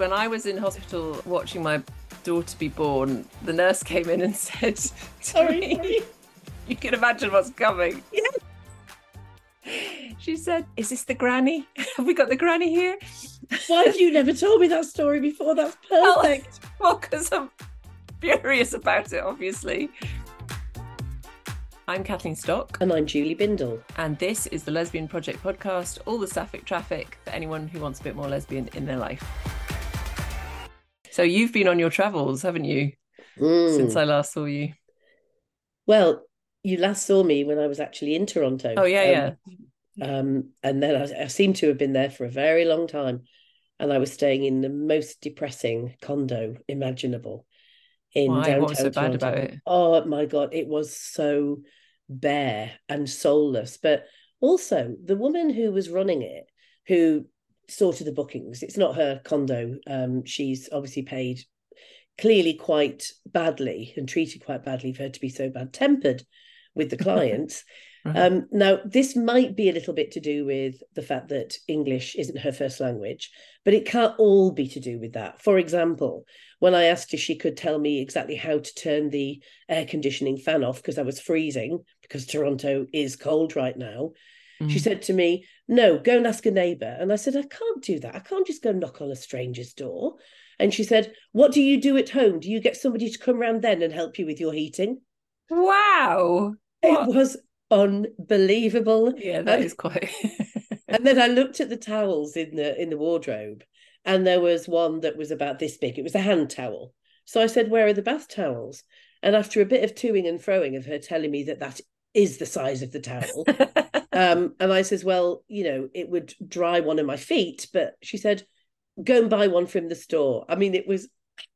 when I was in hospital watching my daughter be born, the nurse came in and said, Sorry, sorry. You can imagine what's coming. Yes. She said, Is this the granny? Have we got the granny here? Why have you never told me that story before? That's perfect. Well, because I'm furious about it, obviously. I'm Kathleen Stock, And I'm Julie Bindel. and this is the Lesbian Project podcast, all the sapphic traffic for anyone who wants a bit more lesbian in their life. So you've been on your travels, haven't you, Mm. since I last saw you? Well, you last saw me when I was actually in Toronto. Oh, yeah, Um, Um, and then I, I seem to have been there for a very long time. And I was staying in the most depressing condo imaginable in Why? downtown What was so bad Toronto. about it? Oh my God, it was so bare and soulless. But also, the woman who was running it, who sorted the bookings, it's not her condo. Um, she's obviously paid clearly quite badly and treated quite badly for her to be so bad tempered with the clients. Right. Um, now, this might be a little bit to do with the fact that English isn't her first language, but it can't all be to do with that. For example, when I asked if she could tell me exactly how to turn the air conditioning fan off because I was freezing, because Toronto is cold right now, she Mm. said to me, No, go and ask a neighbour. And I said, I can't do that. I can't just go knock on a stranger's door. And she said, What do you do at home? Do you get somebody to come round then and help you with your heating? Wow. What? It was unbelievable. Yeah, that And- is quite. and then I looked at the towels in the in the wardrobe, and there was one that was about this big. It was a hand towel. So I said, "Where are the bath towels?" And after a bit of toing and froing of her telling me that that is the size of the towel, um, and I says, "Well, you know, it would dry one of my feet," but she said, "Go and buy one from the store." I mean, it was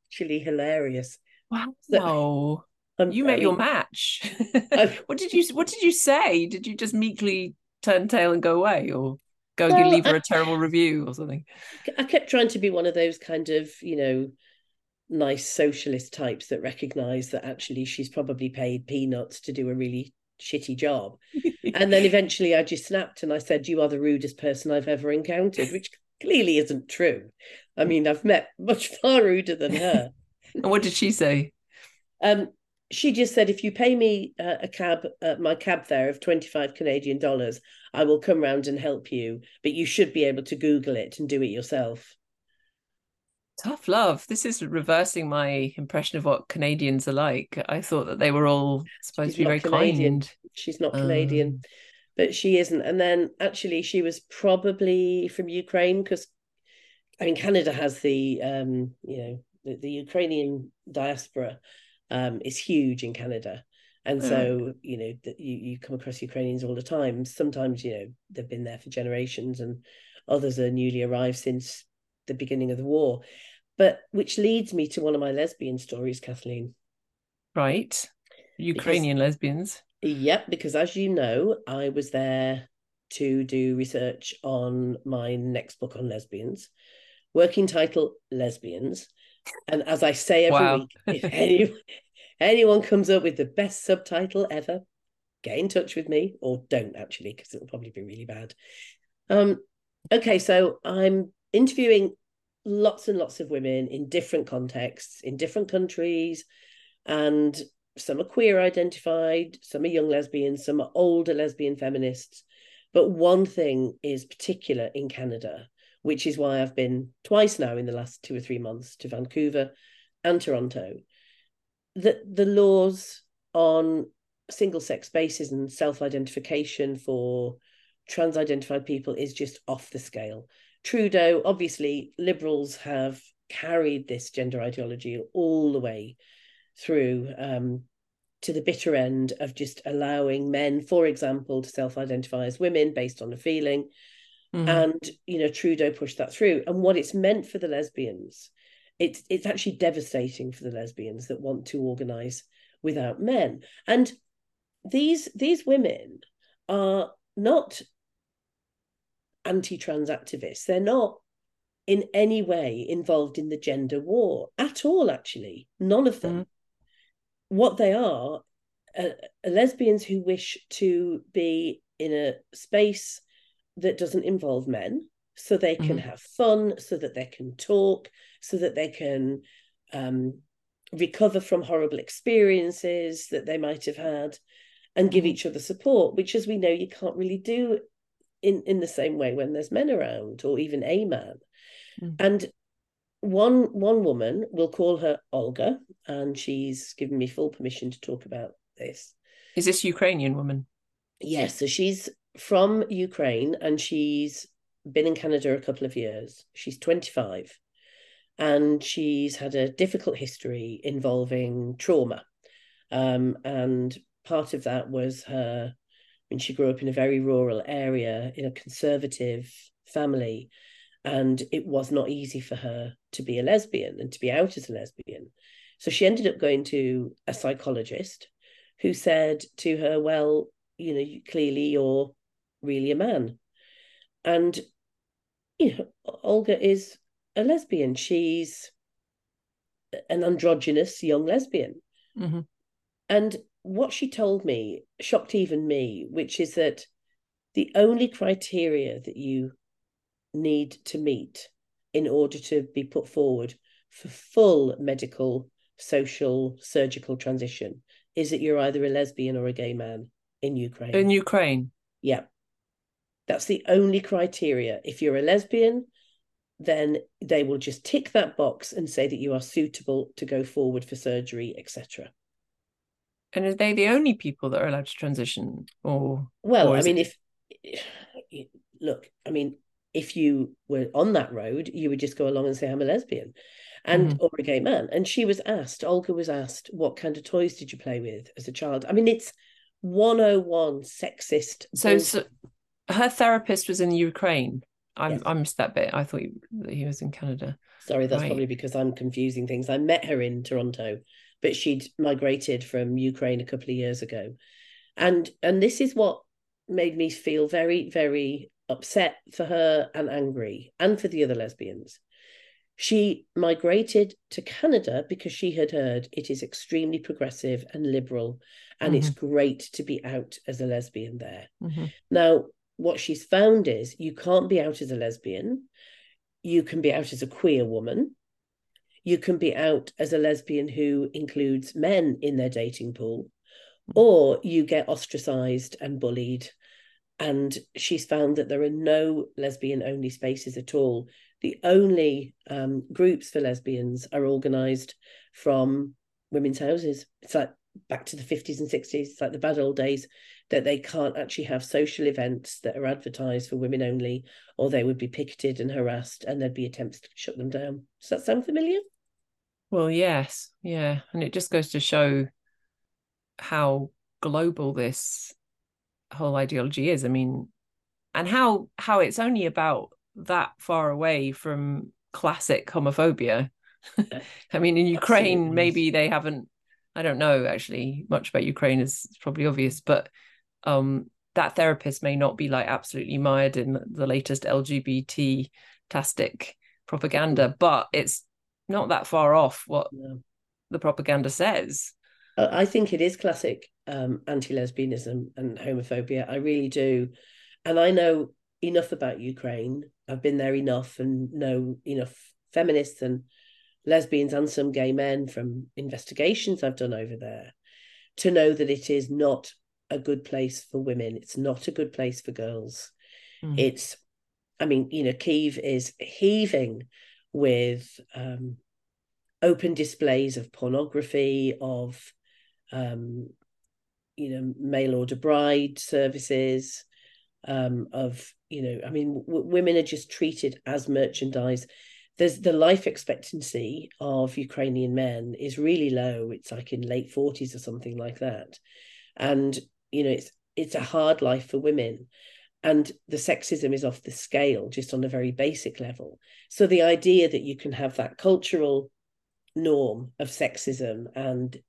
actually hilarious. wow. So- You I met your match. What did you What did you say? Did you just meekly turn tail and go away, or go and leave her I- a terrible review or something? I kept trying to be one of those kind of, you know, nice socialist types that recognize that actually she's probably paid peanuts to do a really shitty job. And then eventually I just snapped and I said, You are the rudest person I've ever encountered, which clearly isn't true. I mean, I've met much far ruder than her. and what did she say? Um, she just said, if you pay me uh, a cab, uh, my cab fare of 25 Canadian dollars, I will come round and help you. But you should be able to Google it and do it yourself. Tough love. This is reversing my impression of what Canadians are like. I thought that they were all supposed She's to be very Canadian. kind. She's not Canadian. Um, but she isn't. And then actually, she was probably from Ukraine because, I mean, Canada has the, um, you know, the, the Ukrainian diaspora um, is huge in Canada. And so, you know, that you, you come across Ukrainians all the time. Sometimes, you know, they've been there for generations and others are newly arrived since the beginning of the war. But which leads me to one of my lesbian stories, Kathleen. right. Ukrainian lesbians. Yep, because as you know, I was there to do research on my next book on lesbians, working title Lesbians. And as I say every Wow. week, if any, anyone comes up with the best subtitle ever, get in touch with me or don't actually, because it'll probably be really bad. Um, okay, so I'm interviewing lots and lots of women in different contexts, in different countries, and some are queer identified, some are young lesbians, some are older lesbian feminists. But one thing is particular in Canada, which is why I've been twice now in the last two or three months to Vancouver and Toronto. That the laws on single sex spaces and self identification for trans identified people is just off the scale. Trudeau, obviously, liberals have carried this gender ideology all the way through um, to the bitter end of just allowing men, for example, to self identify as women based on a feeling. Mhm. And, you know, Trudeau pushed that through. And what it's meant for the lesbians, it's, it's actually devastating for the lesbians that want to organize without men. And these these women are not anti-trans activists. They're not in any way involved in the gender war at all, actually. None of them. Mm. What they are are, lesbians who wish to be in a space that doesn't involve men so they can Mhm. have fun, so that they can talk, so that they can um, recover from horrible experiences that they might have had and give mm-hmm. each other support, which, as we know, you can't really do in, in the same way when there's men around or even a man. Mm. And one one woman, we'll call her Olga, and she's given me full permission to talk about this. Is this Ukrainian woman? Yes, so she's from Ukraine and she's been in Canada a couple of years. She's 25 and she's had a difficult history involving trauma. Um, and part of that was her, mean, she grew up in a very rural area in a conservative family, and it was not easy for her to be a lesbian and to be out as a lesbian. So she ended up going to a psychologist who said to her, Well, you know, clearly you're really a man. And, you know, Olga is a lesbian. She's an androgynous young lesbian. Mm-hmm. And what she told me shocked even me, which is that the only criteria that you need to meet in order to be put forward for full medical, social, surgical transition is that you're either a lesbian or a gay man in Ukraine. In Ukraine. Yeah. That's the only criteria. If you're a lesbian, then they will just tick that box and say that you are suitable to go forward for surgery, etc. And are they the only people that are allowed to transition? Or well, or I mean, it... if look, I mean, if you were on that road, you would just go along and say, I'm a lesbian and mm-hmm. or a gay man. And she was asked, Olga was asked, what kind of toys did you play with as a child? I mean, it's 101 sexist. So, so her therapist was in Ukraine. I, yes. I missed that bit. I thought he, he was in Canada. Sorry, that's right. probably because I'm confusing things. I met her in Toronto, but she'd migrated from Ukraine a couple of years ago, and and this is what made me feel very very upset for her and angry, and for the other lesbians. She migrated to Canada because she had heard it is extremely progressive and liberal, and mm-hmm. it's great to be out as a lesbian there. Mm-hmm. Now, what she's found is you can't be out as a lesbian, you can be out as a queer woman, you can be out as a lesbian who includes men in their dating pool, mm-hmm. or you get ostracized and bullied. And she's found that there are no lesbian only spaces at all the only um, groups for lesbians are organized from women's houses. It's like back to the 50s and 60s, it's like the bad old days that they can't actually have social events that are advertised for women only, or they would be picketed and harassed and there'd be attempts to shut them down. Does that sound familiar? Well, yes. Yeah. And it just goes to show how global this whole ideology is. I mean, and how how it's only about that far away from classic homophobia. I mean, in Ukraine, Absolutely. maybe they haven't. I don't know actually much about Ukraine is probably obvious, but um, that therapist may not be like absolutely mired in the latest LGBT tastic propaganda, but it's not that far off what no. the propaganda says. I think it is classic um, anti-lesbianism and homophobia. I really do, and I know enough about Ukraine I've been there enough and know enough feminists and lesbians and some gay men from investigations I've done over there to know that it is not a good place for women. It's not a good place for girls. Mm. It's, I mean, you know, Kiev is heaving with um, open displays of pornography, of, um, you know, mail order bride services, um, of you know i mean w- women are just treated as merchandise. There's the life expectancy of ukrainian men is really low. It's like in late 40s or something like that. And you know it's it's a hard life for women and the sexism is off the scale just on a very basic level so the idea that you can have that cultural norm of sexism and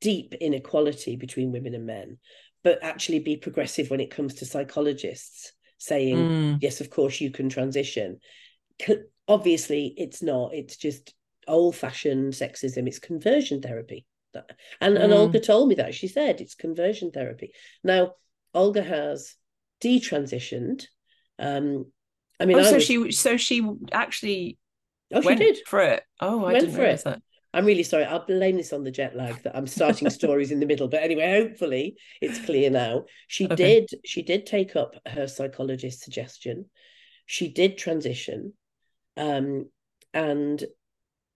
deep inequality between women and men but actually be progressive when it comes to psychologists saying mm. yes of course you can transition obviously it's not it's just old fashioned sexism it's conversion therapy and mm. and olga told me that she said it's conversion therapy now olga has detransitioned um i mean oh, I so was... she so she actually Oh, she went did. for it. Oh, I Went didn't for realize it. that. I'm really sorry. I'll blame this on the jet lag that I'm starting stories in the middle. But anyway, hopefully it's clear now. She Okay. did. She did take up her psychologist's suggestion. She did transition, um, and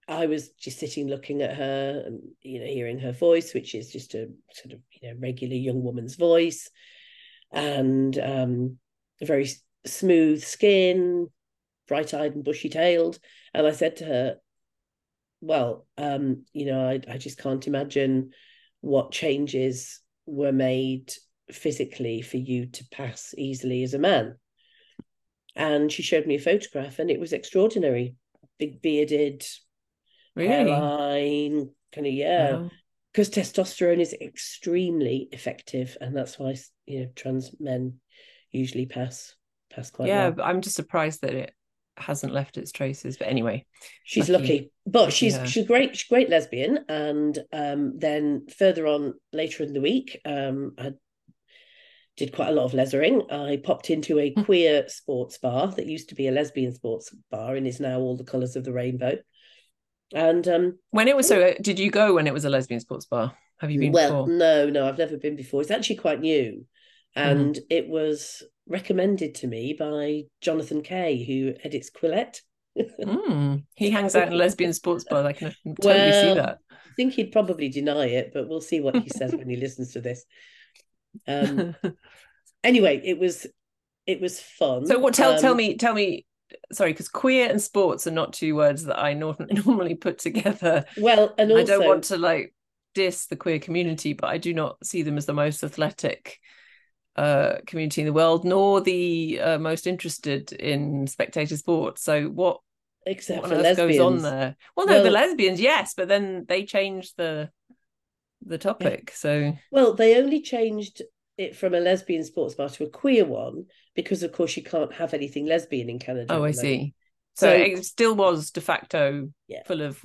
I was just sitting looking at her and you know hearing her voice, which is just a sort of you know regular young woman's voice, and um, a very smooth skin, bright eyed and bushy tailed. And I said to her, well, um, you know, I, I just can't imagine what changes were made physically for you to pass easily as a man. And she showed me a photograph, and it was extraordinary. Big bearded, Really? hairline, kind of yeah. Wow. Because testosterone is extremely effective, and that's why you know trans men usually pass pass quite Yeah, well. but I'm just surprised that it hasn't left its traces. But anyway, She's Lucky- lucky, but she's her. she's great. She's great lesbian. And um, then further on later in the week, um, I did quite a lot of leisering. I popped into a Hmm. queer sports bar that used to be a lesbian sports bar and is now all the colours of the rainbow. And um, when it was so, did you go when it was a lesbian sports bar? Have you been well, before? no, no, I've never been before. It's actually quite new, Mm-hmm. and it was recommended to me by Jonathan Kay, who edits Quillette. Mm, he hangs out in lesbian sports bars. I can totally see that. I think he'd probably deny it, but we'll see what he says when he listens to this. Um, anyway, it was it was fun. so what? Tell tell Um, me tell me. Sorry, because queer and sports are not two words that I nor- normally put together. Well, and also I don't want to like diss the queer community, but I do not see them as the most athletic uh community in the world, nor the uh, most interested in spectator sports. So what except what for lesbians. goes on there? Well, no, the lesbians, yes, but then they changed the the topic. So Well, they only changed it from a lesbian sports bar to a queer one because, of course, you can't have anything lesbian in Canada. oh, I see. So, So- it still was de facto Yeah. full of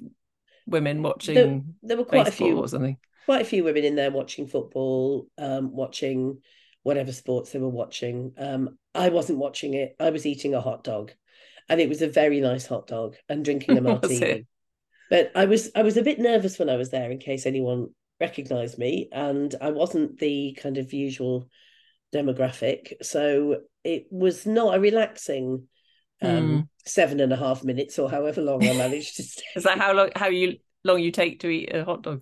women watching There were quite a few or something. quite a few women in there watching football, um, watching whatever sports they were watching. Um, I wasn't watching it. I was eating a hot dog, and it was a very nice hot dog and drinking a martini. But I was I was a bit nervous when I was there in case anyone recognized me, and I wasn't the kind of usual demographic, so it was not a relaxing. Um, Hmm. seven and a half minutes or however long I managed to stay. Is that how long how you long you take to eat a hot dog?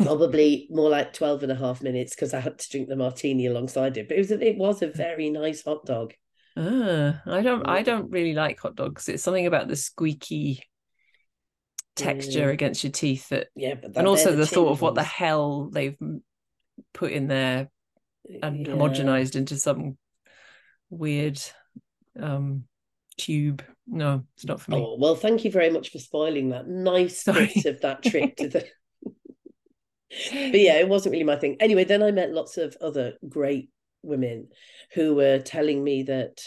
probably more like 12 and a half minutes because I had to drink the martini alongside it. But it was a, it was a very nice hot dog. Ah, I don't I Mm. don't really like hot dogs. It's something about the squeaky texture Mm. against your teeth that Yeah, but that, and also the thought tinned of what the hell they've put in there and Yeah. homogenized into some weird um tube. No, it's not for me. Oh well, thank you very much for spoiling that nice Sorry. bit of that trick to the. but yeah, it wasn't really my thing. Anyway, then I met lots of other great women who were telling me that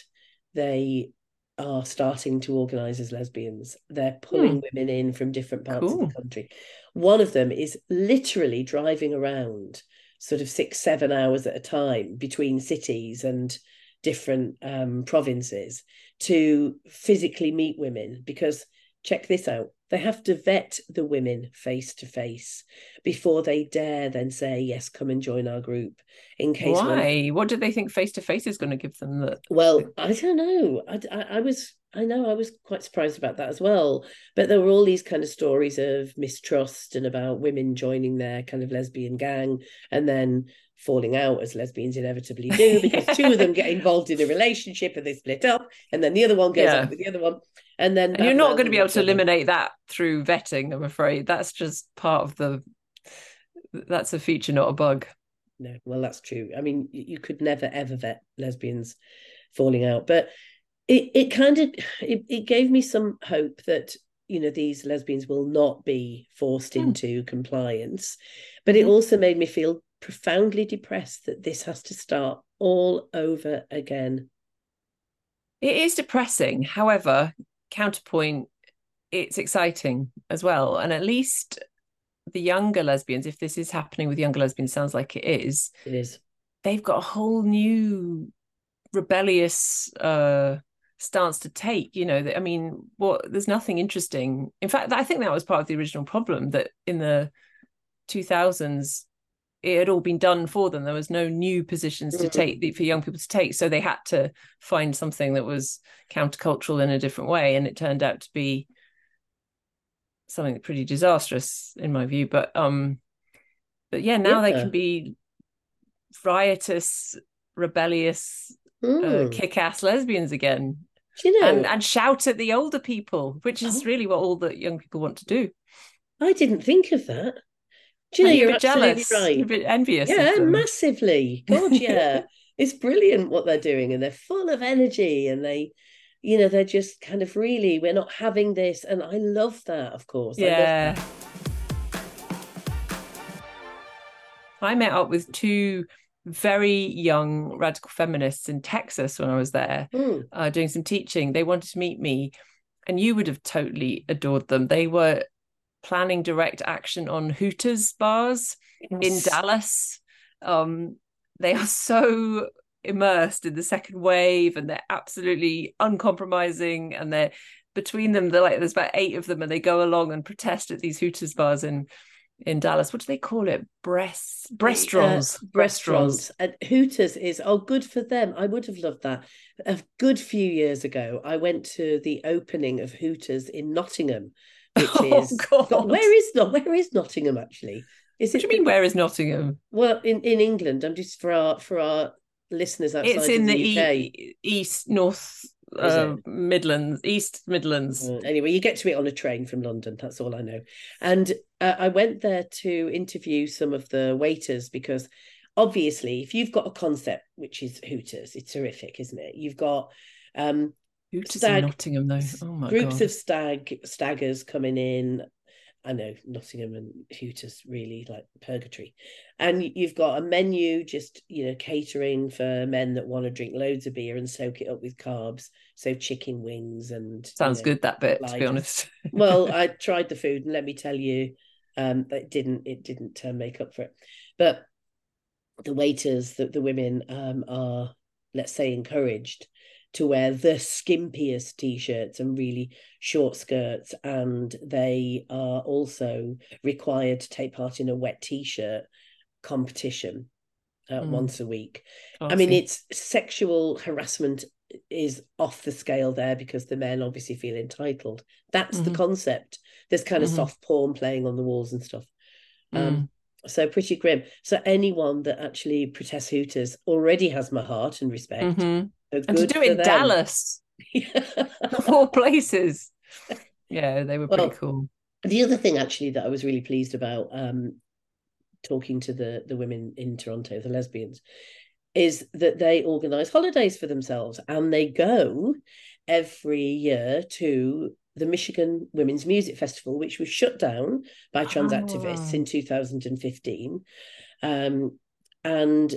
they are starting to organize as lesbians. They're pulling women in from different parts of Hmm. The country. One of them is literally driving around sort of six, seven hours at a time between cities and different um, provinces to physically meet women because check this out they have to vet the women face to face before they dare then say yes come and join our group in case one Why? What do they think face to face is going to give them that? well i don't know I, I, I was i know i was quite surprised about that as well but there were all these kind of stories of mistrust and about women joining their kind of lesbian gang and then falling out as lesbians inevitably do because two of them get involved in a relationship and they split up and then the other one goes Yeah. up with the other one and then And you're not going to be able to eliminate that through vetting, I'm afraid. That's just part of the that's a feature, not a bug. no well that's true i mean you, could never ever vet lesbians falling out but it, it kind of it, it gave me some hope that you know these lesbians will not be forced Hmm. into compliance but it Mhm. also made me feel profoundly depressed that this has to start all over again It is depressing. However, counterpoint, it's exciting as well. And at least the younger lesbians, if this is happening with younger lesbians, sounds like it is, it is they've got a whole new rebellious uh stance to take you know i mean what there's nothing interesting in fact i think that was part of the original problem that in the 2000s it had all been done for them there was no new positions to Mm. take for young people to take so they had to find something that was countercultural in a different way and it turned out to be something pretty disastrous in my view but um but yeah now they can be riotous rebellious uh, Mm. kick-ass lesbians again Do you know, and and shout at the older people which is Oh. really what all the young people want to do I didn't think of that. Do you know, you're bit absolutely jealous right. a bit envious of Yeah, them. massively. God, yeah. it's brilliant what they're doing, and they're full of energy, and they, you know, they're just kind of really, we're not having this. And I love that, of course. Yeah that. I met up with two very young radical feminists in Texas when I was there Mm. uh, doing some teaching. They wanted to meet me, and you would have totally adored them. They were planning direct action on Hooters bars in Dallas. Um, they are so immersed in the second wave and they're absolutely uncompromising. And they're between them, they're like there's about eight of them, and they go along and protest at these Hooters bars in in Dallas. What do they call it? Breasts, restaurants, Uh, restaurants and Hooters is oh good for them. I would have loved that. A good few years ago, I went to the opening of Hooters in Nottingham, which Oh, is God. where is not where is Nottingham actually? Is What do you mean? Where is Nottingham? Well, in, in England, I'm just for our for our listeners outside It's in the, the, UK. e- east, north, uh, Midlands, East Midlands. Uh, anyway, you get to it on a train from London. That's all I know. And uh, I went there to interview some of the waiters because obviously, if you've got a concept which is Hooters, it's terrific, isn't it? You've got um, Stag- in Nottingham, though. Oh my groups god! of stag staggers coming in. I know Nottingham and Hooters really like purgatory, and you've got a menu just you know catering for men that want to drink loads of beer and soak it up with carbs. So chicken wings and you Sounds know, good that bit, to be honest. well, I tried the food, and let me tell you, um, it didn't it didn't uh, make up for it. But the waiters, the the women, um, are let's say encouraged to wear the skimpiest t-shirts and really short skirts, and they are also required to take part in a wet t-shirt competition uh, Mm. once a week. I mean, it's sexual harassment is off the scale there because the men obviously feel entitled. That's the Mhm. concept. There's kind of Mhm. soft porn playing on the walls and stuff. Mm. Um, so pretty grim. So anyone that actually protests Hooters already has my heart and respect. Mhm. And to do it in them. Dallas, all places. Yeah, they were pretty cool. the other thing actually that I was really pleased about um, talking to the the women in Toronto, the lesbians, is that they organise holidays for themselves and they go every year to the Michigan Women's Music Festival, which was shut down by trans activists Oh. in 2015. Um, and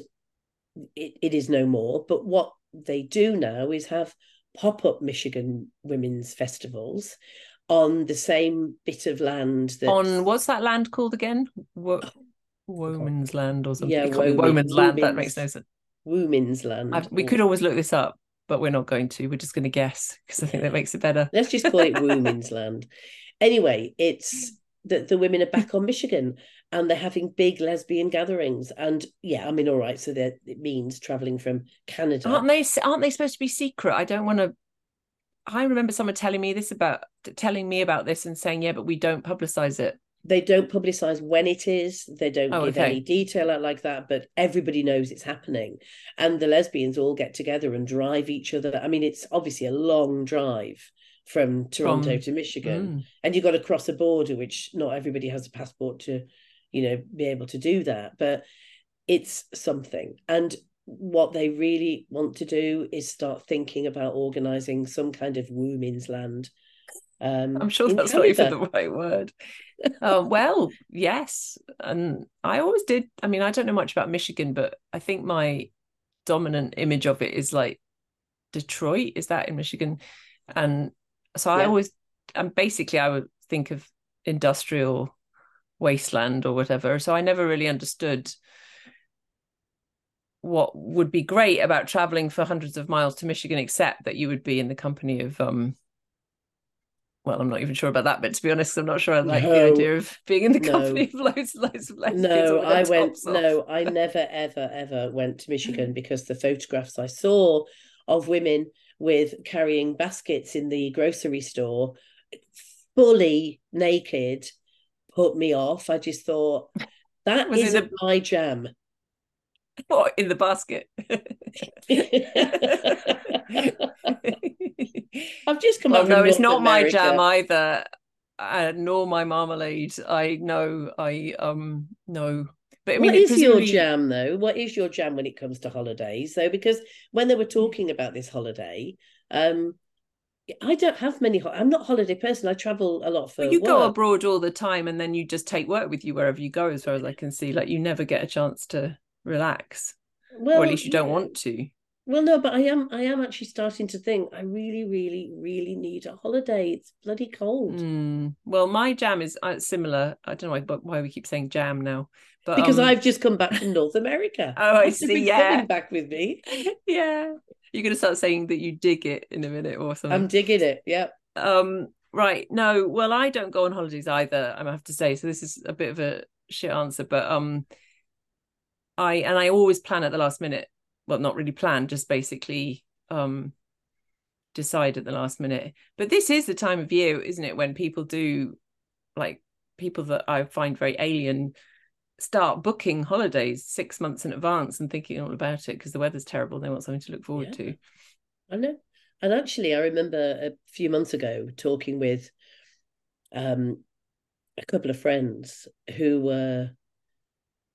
it, it is no more. But what they do now is have pop up Michigan women's festivals on the same bit of land that On what's that land called again? Wo- Woman's land or something. Yeah, be Woman's land. That makes no sense. women's land. I've, we could always look this up, but we're not going to. We're just going to guess because I think that makes it better. Let's just call it women's land. Anyway, it's that the women are back on Michigan and they're having big lesbian gatherings. And yeah, I mean, all right, so that it means traveling from Canada. Aren't they? Aren't they supposed to be secret? I don't want to. I remember someone telling me this about telling me about this and saying, "Yeah, but we don't publicize it." They don't publicize when it is. They don't Oh, give okay. any detail out like that, but everybody knows it's happening. And the lesbians all get together and drive each other. I mean, it's obviously a long drive from Toronto From- to Michigan. Mm. and you've got to cross a border, which not everybody has a passport to, you know, be able to do that. But it's something. And what they really want to do is start thinking about organizing some kind of women's land. Um, I'm sure that's not even the right word. uh, well, yes, and I always did. I mean, I don't know much about Michigan, but I think my dominant image of it is like Detroit. Is that in Michigan? And so I Yeah. always, and basically, I would think of industrial wasteland or whatever. So I never really understood what would be great about traveling for hundreds of miles to Michigan, except that you would be in the company of um well, I'm not even sure about that, but to be honest, I'm not sure I like no, the idea of being in the company no. of loads and loads of lesbians. No, I went. No, I never, ever, ever went to Michigan because the photographs I saw of women with carrying baskets in the grocery store, fully naked, put me off. I just thought that Was isn't a... my jam. What in the basket? I've just come well, No, it's not America. my jam either, uh, nor my marmalade. I know. I um no. But I mean, what is presumably... your jam though? What is your jam when it comes to holidays? So because when they were talking about this holiday, um, I don't have many. Ho- I'm not a holiday person. I travel a lot for. But you work. go abroad all the time, and then you just take work with you wherever you go. As far as I can see, like you never get a chance to relax, well, or at least you don't yeah. want to. Well, no, but I am. I am actually starting to think. I really, really, really need a holiday. It's bloody cold. Mm. Well, my jam is uh, similar. I don't know why, why we keep saying jam now, but because um... I've just come back from North America. oh, I see. Yeah, coming back with me. yeah, you're going to start saying that you dig it in a minute or something. I'm digging it. Yep. Um. Right. No. Well, I don't go on holidays either. I have to say. So this is a bit of a shit answer, but um, I and I always plan at the last minute well not really planned just basically um decide at the last minute. But this is the time of year isn't it when people do like people that i find very alien start booking holidays six months in advance and thinking all about it because the weather's terrible they want something to look forward yeah. to i know. And actually i remember a few months ago talking with um a couple of friends who were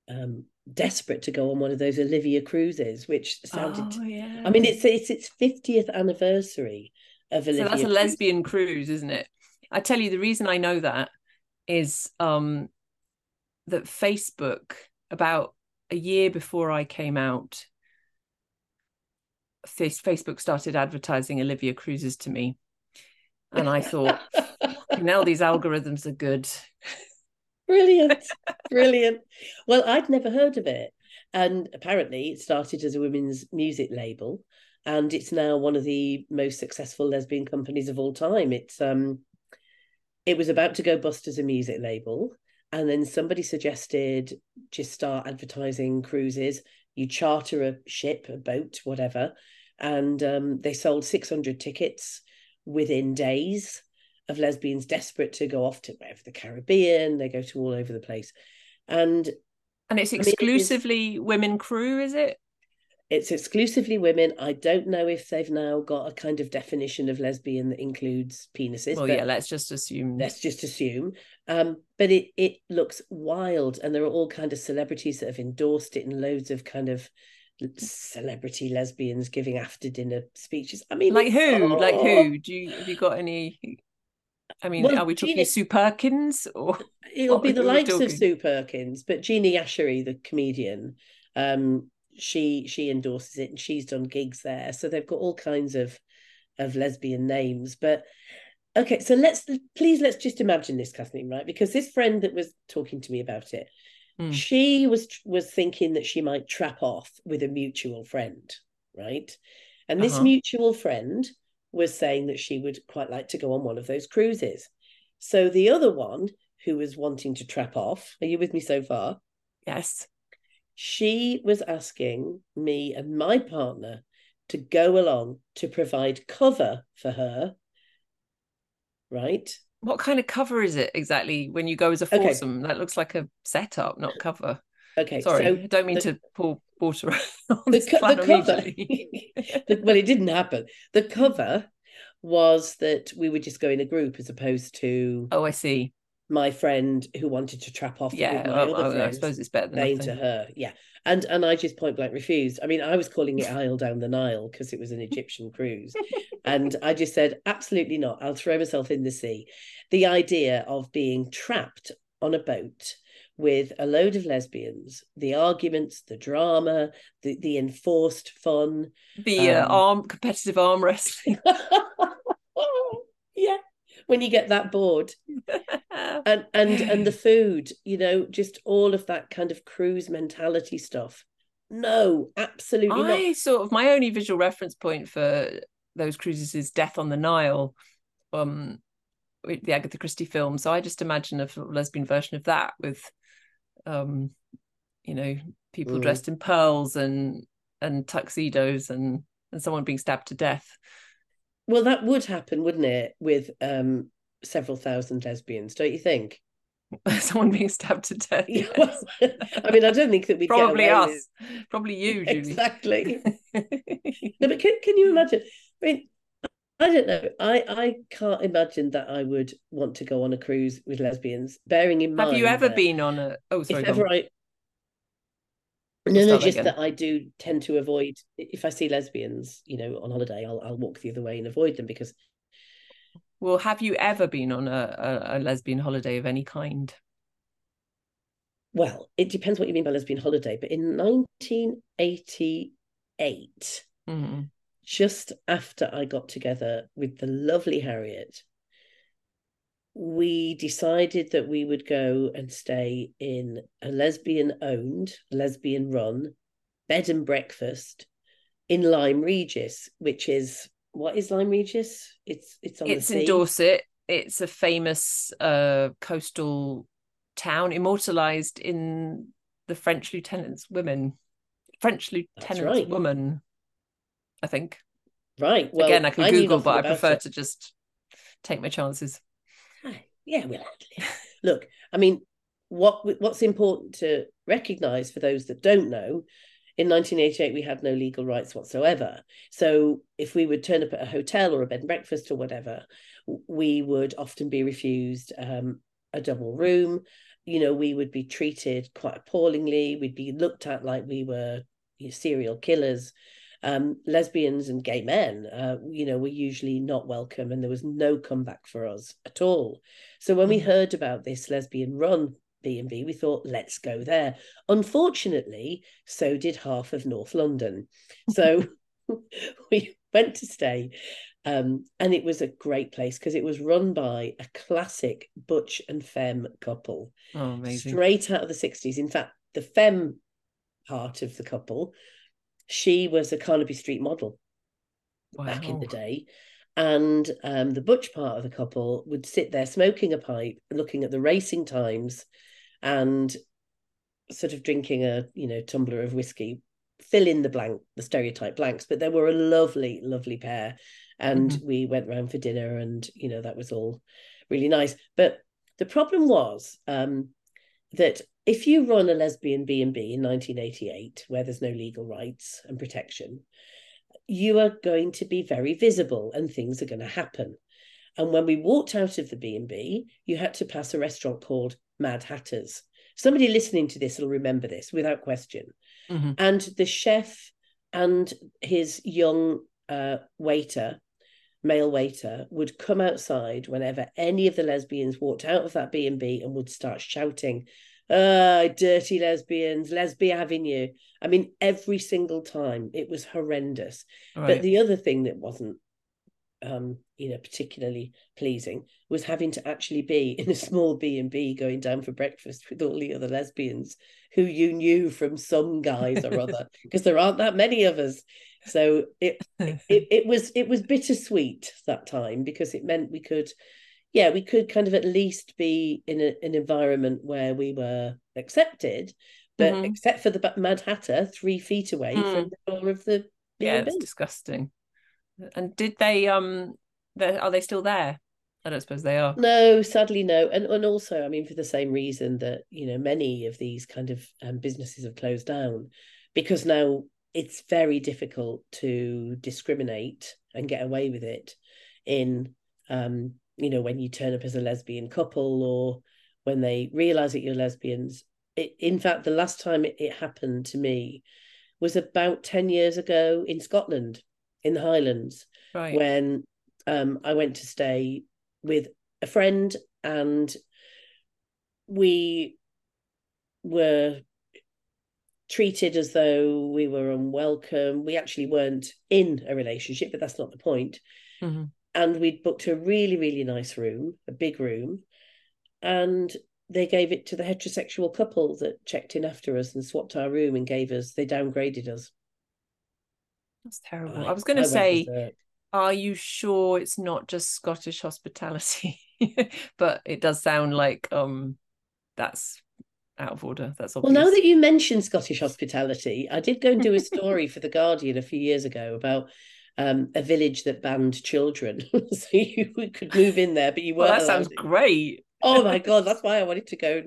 um desperate to go on one of those Olivia cruises, which sounded. Oh, yeah. I mean, it's it's its fiftieth anniversary of Olivia. So that's a lesbian cruise, isn't it? I tell you, the reason I know that is um that Facebook about a year before I came out, Facebook started advertising Olivia cruises to me, and I thought, now these algorithms are good. Brilliant. Brilliant. Well, I'd never heard of it. And apparently it started as a women's music label and it's now one of the most successful lesbian companies of all time. It's um it was about to go bust as a music label and then somebody suggested just start advertising cruises. You charter a ship, a boat, whatever, and um, they sold 600 tickets within days of lesbians desperate to go off to wherever the Caribbean. They go to all over the place, and and it's exclusively I mean, it is, women crew, is it? It's exclusively women. I don't know if they've now got a kind of definition of lesbian that includes penises. Well, yeah, let's just assume. Let's just assume. Um, but it it looks wild, and there are all kind of celebrities that have endorsed it, and loads of kind of celebrity lesbians giving after dinner speeches. I mean, like who? Oh. Like who? Do you have you got any I mean, well, are we talking Jeannie, Sue Perkins or it'll be the likes of Sue Perkins, but Jeannie Ashery, the comedian, um, she she endorses it and she's done gigs there. So they've got all kinds of of lesbian names. But okay, so let's please let's just imagine this, Kathleen, right? Because this friend that was talking to me about it, mm. she was was thinking that she might trap off with a mutual friend, right? And this uh-huh. mutual friend was saying that she would quite like to go on one of those cruises. So the other one, who was wanting to trap off, are you with me so far? Yes. She was asking me and my partner to go along to provide cover for her. Right. What kind of cover is it exactly when you go as a foursome? Okay. That looks like a setup, not cover. Okay. Sorry, so I don't mean the, to pour water on the, the cover. the, well, it didn't happen. The cover was that we would just go in a group as opposed to. Oh, I see. My friend who wanted to trap off. Yeah, oh, other oh, friends, I suppose it's better than saying to her. Yeah, and and I just point blank refused. I mean, I was calling it Isle down the Nile because it was an Egyptian cruise, and I just said absolutely not. I'll throw myself in the sea. The idea of being trapped on a boat with a load of lesbians, the arguments, the drama, the, the enforced fun, the uh, um, uh, arm competitive arm wrestling. yeah, when you get that bored, and and and the food, you know, just all of that kind of cruise mentality stuff. no, absolutely I not. sort of my only visual reference point for those cruises is Death on the Nile, um, the Agatha Christie film. So I just imagine a lesbian version of that with, um, you know, people mm. dressed in pearls and and tuxedos and and someone being stabbed to death. Well, that would happen, wouldn't it, with um, several thousand lesbians, don't you think? someone being stabbed to death. Yes. Well, I mean, I don't think that we probably us, with... probably you, Julie. Exactly. no, but can, can you imagine? I mean, I don't know. I I can't imagine that I would want to go on a cruise with lesbians. Bearing in mind, have you ever been on a? Oh, sorry. If ever I. No, no, just again. that I do tend to avoid if I see lesbians, you know, on holiday, I'll I'll walk the other way and avoid them because well, have you ever been on a, a, a lesbian holiday of any kind? Well, it depends what you mean by lesbian holiday, but in 1988, mm-hmm. Just after I got together with the lovely Harriet, we decided that we would go and stay in a lesbian owned, lesbian run bed and breakfast in Lyme Regis, which is what is Lyme Regis? It's it's on it's in Dorset. It's a famous uh, coastal town, immortalized in the French lieutenant's women. French lieutenant's right. woman, I think. Right. Well, again, I can I Google, but I prefer it. to just take my chances. Yeah, we'll look. I mean, what what's important to recognise for those that don't know in 1988 we had no legal rights whatsoever so if we would turn up at a hotel or a bed and breakfast or whatever we would often be refused um, a double room you know we would be treated quite appallingly we'd be looked at like we were you know, serial killers um, lesbians and gay men uh, you know were usually not welcome and there was no comeback for us at all so when mm. we heard about this lesbian run B&B, we thought, let's go there. Unfortunately, so did half of North London. So we went to stay. Um, and it was a great place because it was run by a classic butch and femme couple. Oh, amazing. Straight out of the 60s. In fact, the femme part of the couple, she was a Carnaby Street model wow. back in the day. And um, the butch part of the couple would sit there smoking a pipe, looking at the racing times and sort of drinking a you know tumbler of whiskey fill in the blank the stereotype blanks but they were a lovely lovely pair and mm-hmm. we went round for dinner and you know that was all really nice but the problem was um, that if you run a lesbian b&b in 1988 where there's no legal rights and protection you are going to be very visible and things are going to happen and when we walked out of the b&b you had to pass a restaurant called Mad Hatters. Somebody listening to this will remember this without question. Mm-hmm. And the chef and his young uh, waiter, male waiter, would come outside whenever any of the lesbians walked out of that B and B and would start shouting, "Ah, oh, dirty lesbians, Lesbia Avenue!" I mean, every single time it was horrendous. Right. But the other thing that wasn't um, you know, particularly pleasing was having to actually be in a small B and B going down for breakfast with all the other lesbians who you knew from some guise or other, because there aren't that many of us. So it, it it was it was bittersweet that time because it meant we could, yeah, we could kind of at least be in a, an environment where we were accepted, but mm-hmm. except for the Mad Hatter, three feet away mm. from the door of the yeah, it's disgusting. And did they um are they still there? I don't suppose they are. No, sadly no. And and also, I mean, for the same reason that, you know, many of these kind of um, businesses have closed down because now it's very difficult to discriminate and get away with it in um, you know, when you turn up as a lesbian couple or when they realize that you're lesbians. It, in fact, the last time it, it happened to me was about 10 years ago in Scotland in the Highlands right. when um, I went to stay with a friend and we were treated as though we were unwelcome. We actually weren't in a relationship, but that's not the point. Mm-hmm. And we'd booked a really, really nice room, a big room. And they gave it to the heterosexual couple that checked in after us and swapped our room and gave us. They downgraded us. That's terrible. I, I was going to say, are you sure it's not just Scottish hospitality? but it does sound like um that's out of order. That's obvious. Well, now that you mention Scottish hospitality, I did go and do a story for the Guardian a few years ago about um, a village that banned children, so you could move in there, but you weren't. Well, that sounds great. Oh my god, that's why I wanted to go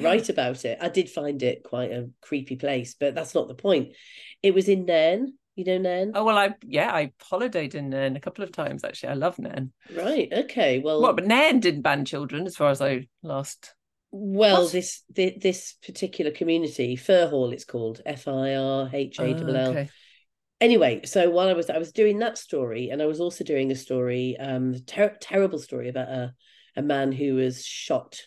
write about it. I did find it quite a creepy place, but that's not the point. It was in Nairn. You know Nairn? Oh well, I yeah, I holidayed in Nairn a couple of times actually. I love Nairn. Right. Okay. Well, what? But Nairn didn't ban children, as far as I last well, what? this this particular community, Firhall, it's called F I R H A L L. Anyway, so while I was I was doing that story, and I was also doing a story, um, ter- terrible story about a a man who was shot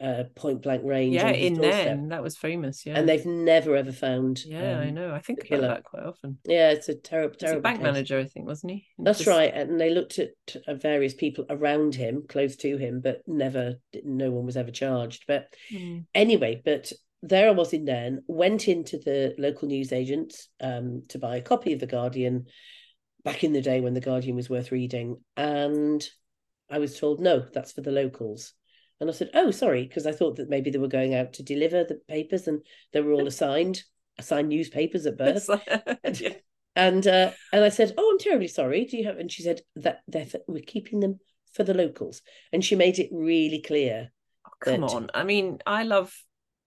uh, point blank range. Yeah, in Nairn, that was famous. Yeah, and they've never ever found. Yeah, um, I know. I think about that quite often. Yeah, it's a terrible, terrible. A bank case. manager, I think, wasn't he? That's Just... right, and they looked at uh, various people around him, close to him, but never, no one was ever charged. But mm. anyway, but there I was in Nairn, went into the local newsagent um, to buy a copy of the Guardian back in the day when the Guardian was worth reading, and I was told no, that's for the locals. And I said, "Oh, sorry," because I thought that maybe they were going out to deliver the papers, and they were all assigned assigned newspapers at birth. yeah. And uh, and I said, "Oh, I'm terribly sorry. Do you have?" And she said that they're we're keeping them for the locals, and she made it really clear. Oh, come that... on, I mean, I love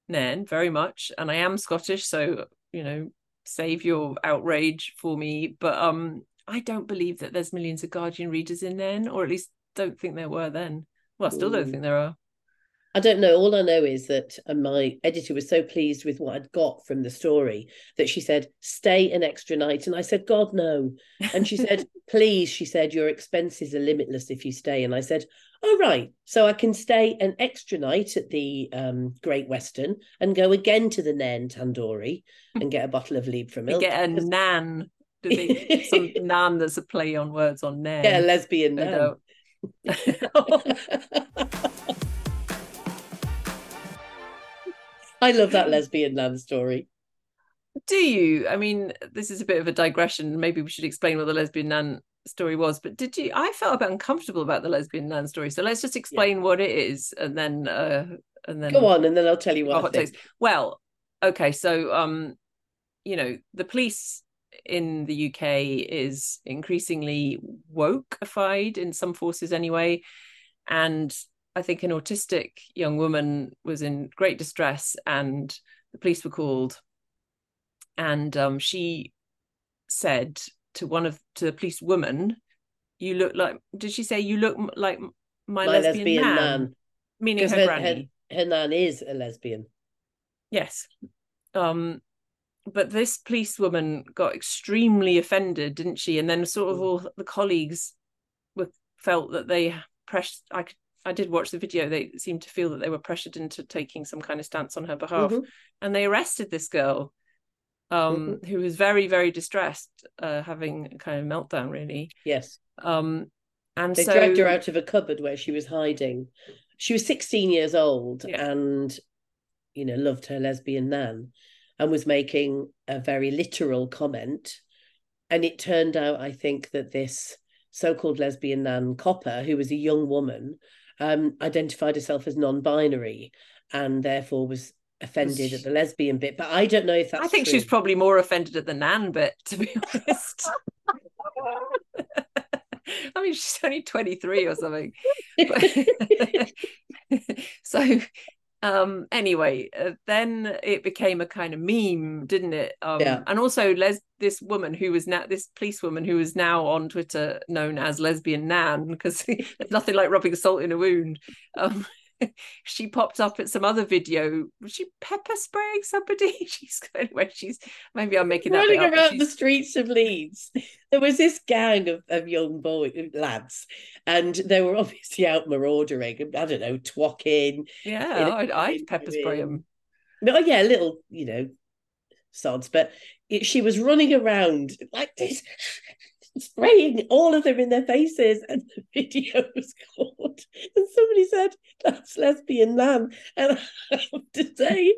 Nairn very much, and I am Scottish, so you know, save your outrage for me. But um, I don't believe that there's millions of Guardian readers in Nairn, or at least don't think there were then. Well, I still don't mm. think there are. I don't know. All I know is that uh, my editor was so pleased with what I'd got from the story that she said, stay an extra night. And I said, God, no. And she said, please, she said, your expenses are limitless if you stay. And I said, oh, right. So I can stay an extra night at the um, Great Western and go again to the Nairn Tandoori and get a bottle of Liebfraumilch. milk. get a nan. Some nan that's a play on words on Nairn. Yeah, lesbian nan. I love that lesbian nan story. Do you? I mean, this is a bit of a digression. Maybe we should explain what the lesbian nan story was. But did you? I felt a bit uncomfortable about the lesbian nan story. So let's just explain yeah. what it is, and then uh, and then go on, and then I'll tell you what. Well, okay, so um, you know, the police in the UK is increasingly wokeified in some forces anyway. And I think an autistic young woman was in great distress and the police were called. And um, she said to one of to the police woman, "You look like." Did she say you look like my, my lesbian, lesbian man? man? Meaning her, her granny. Her, her nan is a lesbian. Yes. Um, but this policewoman got extremely offended, didn't she? And then sort of mm. all the colleagues were felt that they pressed. I I did watch the video. They seemed to feel that they were pressured into taking some kind of stance on her behalf, mm-hmm. and they arrested this girl, um, mm-hmm. who was very very distressed, uh, having a kind of meltdown, really. Yes. Um, and they so... dragged her out of a cupboard where she was hiding. She was 16 years old yeah. and, you know, loved her lesbian nan and was making a very literal comment. And it turned out, I think, that this so called lesbian Nan Copper, who was a young woman, um, identified herself as non binary and therefore was offended at the lesbian bit. But I don't know if that's. I think true. she's probably more offended at the Nan bit, to be honest. I mean, she's only 23 or something. so um anyway uh, then it became a kind of meme didn't it um yeah. and also les this woman who was now this police woman who is now on twitter known as lesbian nan because there's nothing like rubbing salt in a wound um she popped up at some other video. Was she pepper spraying somebody? She's anyway. She's maybe I'm making that up. running around the streets of Leeds. There was this gang of, of young boy lads, and they were obviously out marauding, I don't know, twocking. Yeah, I'd, I'd pepper spray them. No, oh, yeah, little, you know, sods. But it, she was running around like this spraying all of them in their faces, and the video was caught. And somebody said, That's lesbian Nan. And I have to say,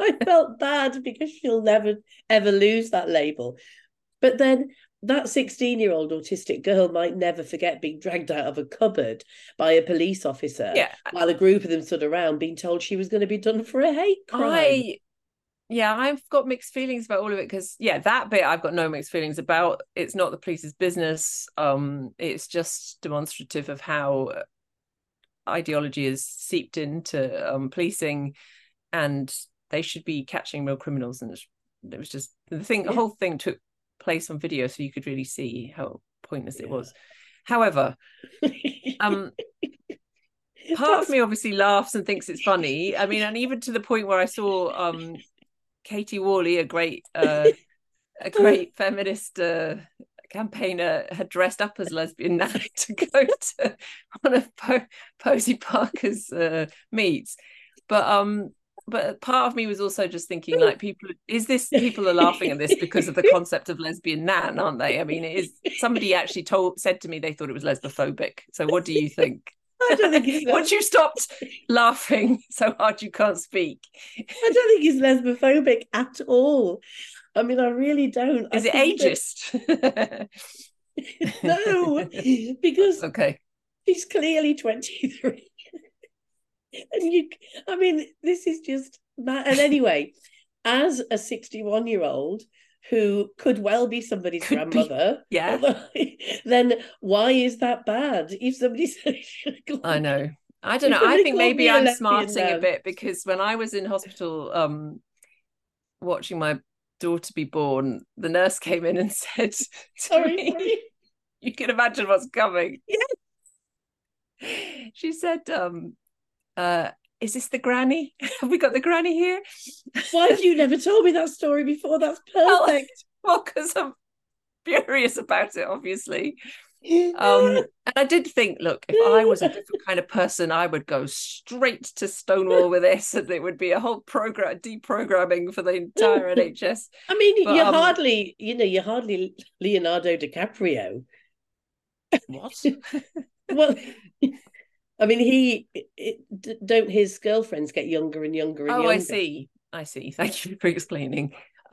I felt bad because she'll never ever lose that label. But then that 16 year old autistic girl might never forget being dragged out of a cupboard by a police officer yeah. while a group of them stood around being told she was going to be done for a hate crime. I yeah, I've got mixed feelings about all of it because yeah, that bit I've got no mixed feelings about. It's not the police's business. Um, it's just demonstrative of how ideology is seeped into um, policing, and they should be catching real criminals. And it was just the thing. The whole thing took place on video, so you could really see how pointless yeah. it was. However, um, part of me obviously laughs and thinks it's funny. I mean, and even to the point where I saw um Katie Worley, a great uh, a great feminist uh, campaigner, had dressed up as lesbian now to go to one of po- Posie Parker's uh, meets. But um, but part of me was also just thinking like people is this people are laughing at this because of the concept of lesbian nan aren't they? I mean it is somebody actually told said to me they thought it was lesbophobic. So what do you think I don't think he's once you stopped laughing so hard you can't speak. I don't think he's lesbophobic at all. I mean, I really don't. Is I it ageist? That... no, because okay, he's clearly 23. and you I mean, this is just mad. And anyway, as a 61 year old who could well be somebody's could grandmother. Be, yeah. then why is that bad? If somebody says, I know. I don't know. I think maybe I'm smarting a bit because when I was in hospital um watching my daughter be born, the nurse came in and said sorry, me, sorry. you can imagine what's coming. Yeah. She said, um, uh, is this the granny? Have we got the granny here? Why have you never told me that story before? That's perfect. Well, because I'm furious about it, obviously. Um, and I did think, look, if I was a different kind of person, I would go straight to Stonewall with this, and it would be a whole program deprogramming for the entire NHS. I mean, but, you're um, hardly, you know, you're hardly Leonardo DiCaprio. What? well, I mean, he it, don't his girlfriends get younger and younger and oh, younger. I see. I see. Thank you for explaining.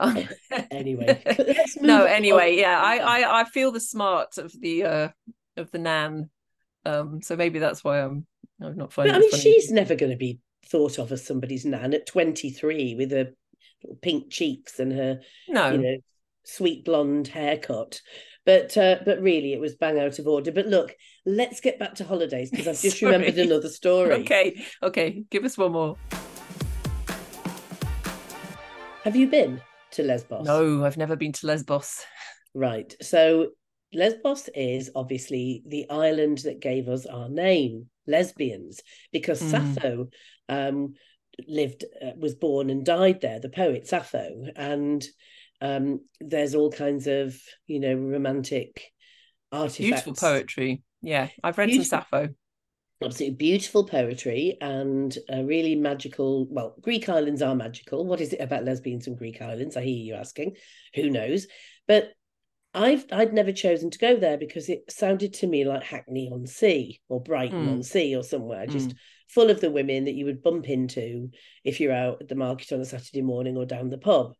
anyway, no. Anyway, on. yeah, I, I I feel the smart of the uh of the nan. Um, so maybe that's why I'm I'm not finding. But, I mean, she's never going to be thought of as somebody's nan at 23 with her pink cheeks and her no, you know, sweet blonde haircut. But uh, but really, it was bang out of order. But look, let's get back to holidays because I've just remembered another story. Okay, okay, give us one more. Have you been to Lesbos? No, I've never been to Lesbos. Right. So Lesbos is obviously the island that gave us our name, lesbians, because mm. Sappho um, lived, uh, was born and died there, the poet Sappho. And um, there's all kinds of you know romantic artifacts. Beautiful poetry. Yeah i've read beautiful, some sappho. Absolutely beautiful poetry and a really magical well greek islands are magical. What is it about lesbians and greek islands? I hear you asking. Who knows? But I've I'd never chosen to go there because it sounded to me like Hackney on Sea or Brighton mm. on Sea or somewhere, just mm. full of the women that you would bump into if you're out at the market on a Saturday morning or down the pub.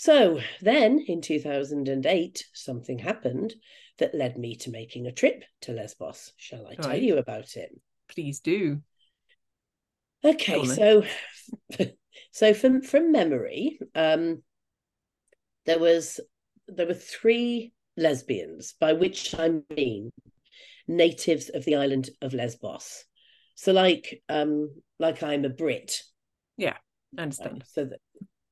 So then in 2008, something happened that led me to making a trip to Lesbos. Shall I tell right. you about it? Please do. Okay, so so from from memory, um, there was there were three lesbians, by which I mean natives of the island of Lesbos. So like um like I'm a Brit. Yeah, I understand. Um, so that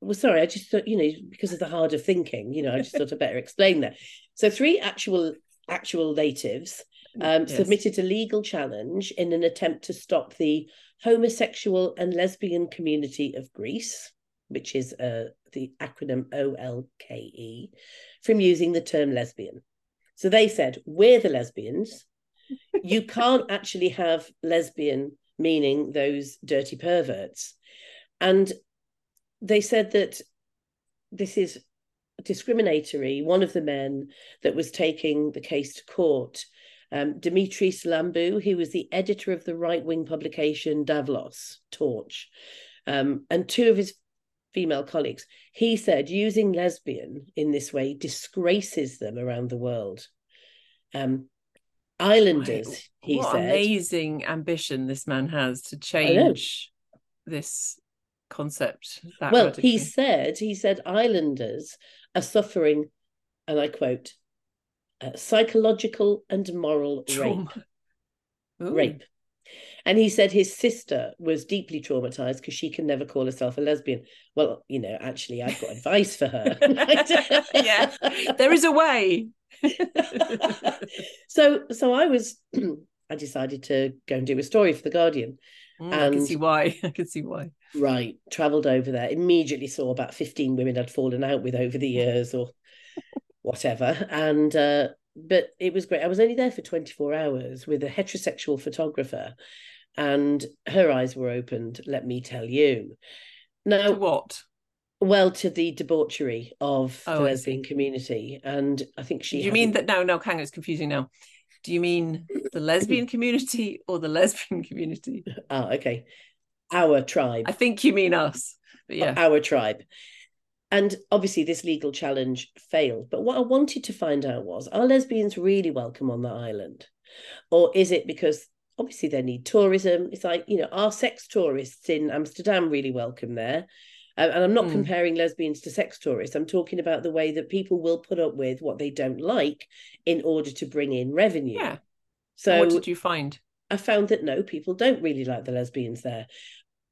well, sorry, I just thought, you know, because of the harder thinking, you know, I just thought I better explain that. So three actual actual natives um, yes. submitted a legal challenge in an attempt to stop the homosexual and lesbian community of Greece, which is uh, the acronym OLKE, from using the term lesbian. So they said, we're the lesbians. You can't actually have lesbian meaning those dirty perverts. And they said that this is discriminatory. One of the men that was taking the case to court, um, Dimitris Lambrou, he was the editor of the right wing publication Davlos Torch, um, and two of his female colleagues. He said using lesbian in this way disgraces them around the world. Um, Islanders, he what said. amazing ambition this man has to change this concept. That well, radically. he said, he said Islanders are suffering, and I quote, uh, psychological and moral Trauma. rape. Ooh. Rape. And he said his sister was deeply traumatized because she can never call herself a lesbian. Well, you know, actually, I've got advice for her. yeah, there is a way. so, so I was, I decided to go and do a story for the Guardian. Mm, I can And- see why. I can see why. Right, travelled over there. Immediately saw about fifteen women I'd fallen out with over the years, or whatever. And uh, but it was great. I was only there for twenty four hours with a heterosexual photographer, and her eyes were opened. Let me tell you. To Now, what? well, to the debauchery of Oh, the lesbian community, and I think she. You mean hadn't- that? No, no, hang on, it's confusing now. Do you mean the lesbian community or the lesbian community? Ah, okay. Our tribe. I think you mean us. But yeah. our tribe. And obviously, this legal challenge failed. But what I wanted to find out was are lesbians really welcome on the island? Or is it because obviously they need tourism? It's like, you know, are sex tourists in Amsterdam really welcome there? Uh, and I'm not Hmm. comparing lesbians to sex tourists. I'm talking about the way that people will put up with what they don't like in order to bring in revenue. Yeah. So what did you find? I found that no, people don't really like the lesbians there.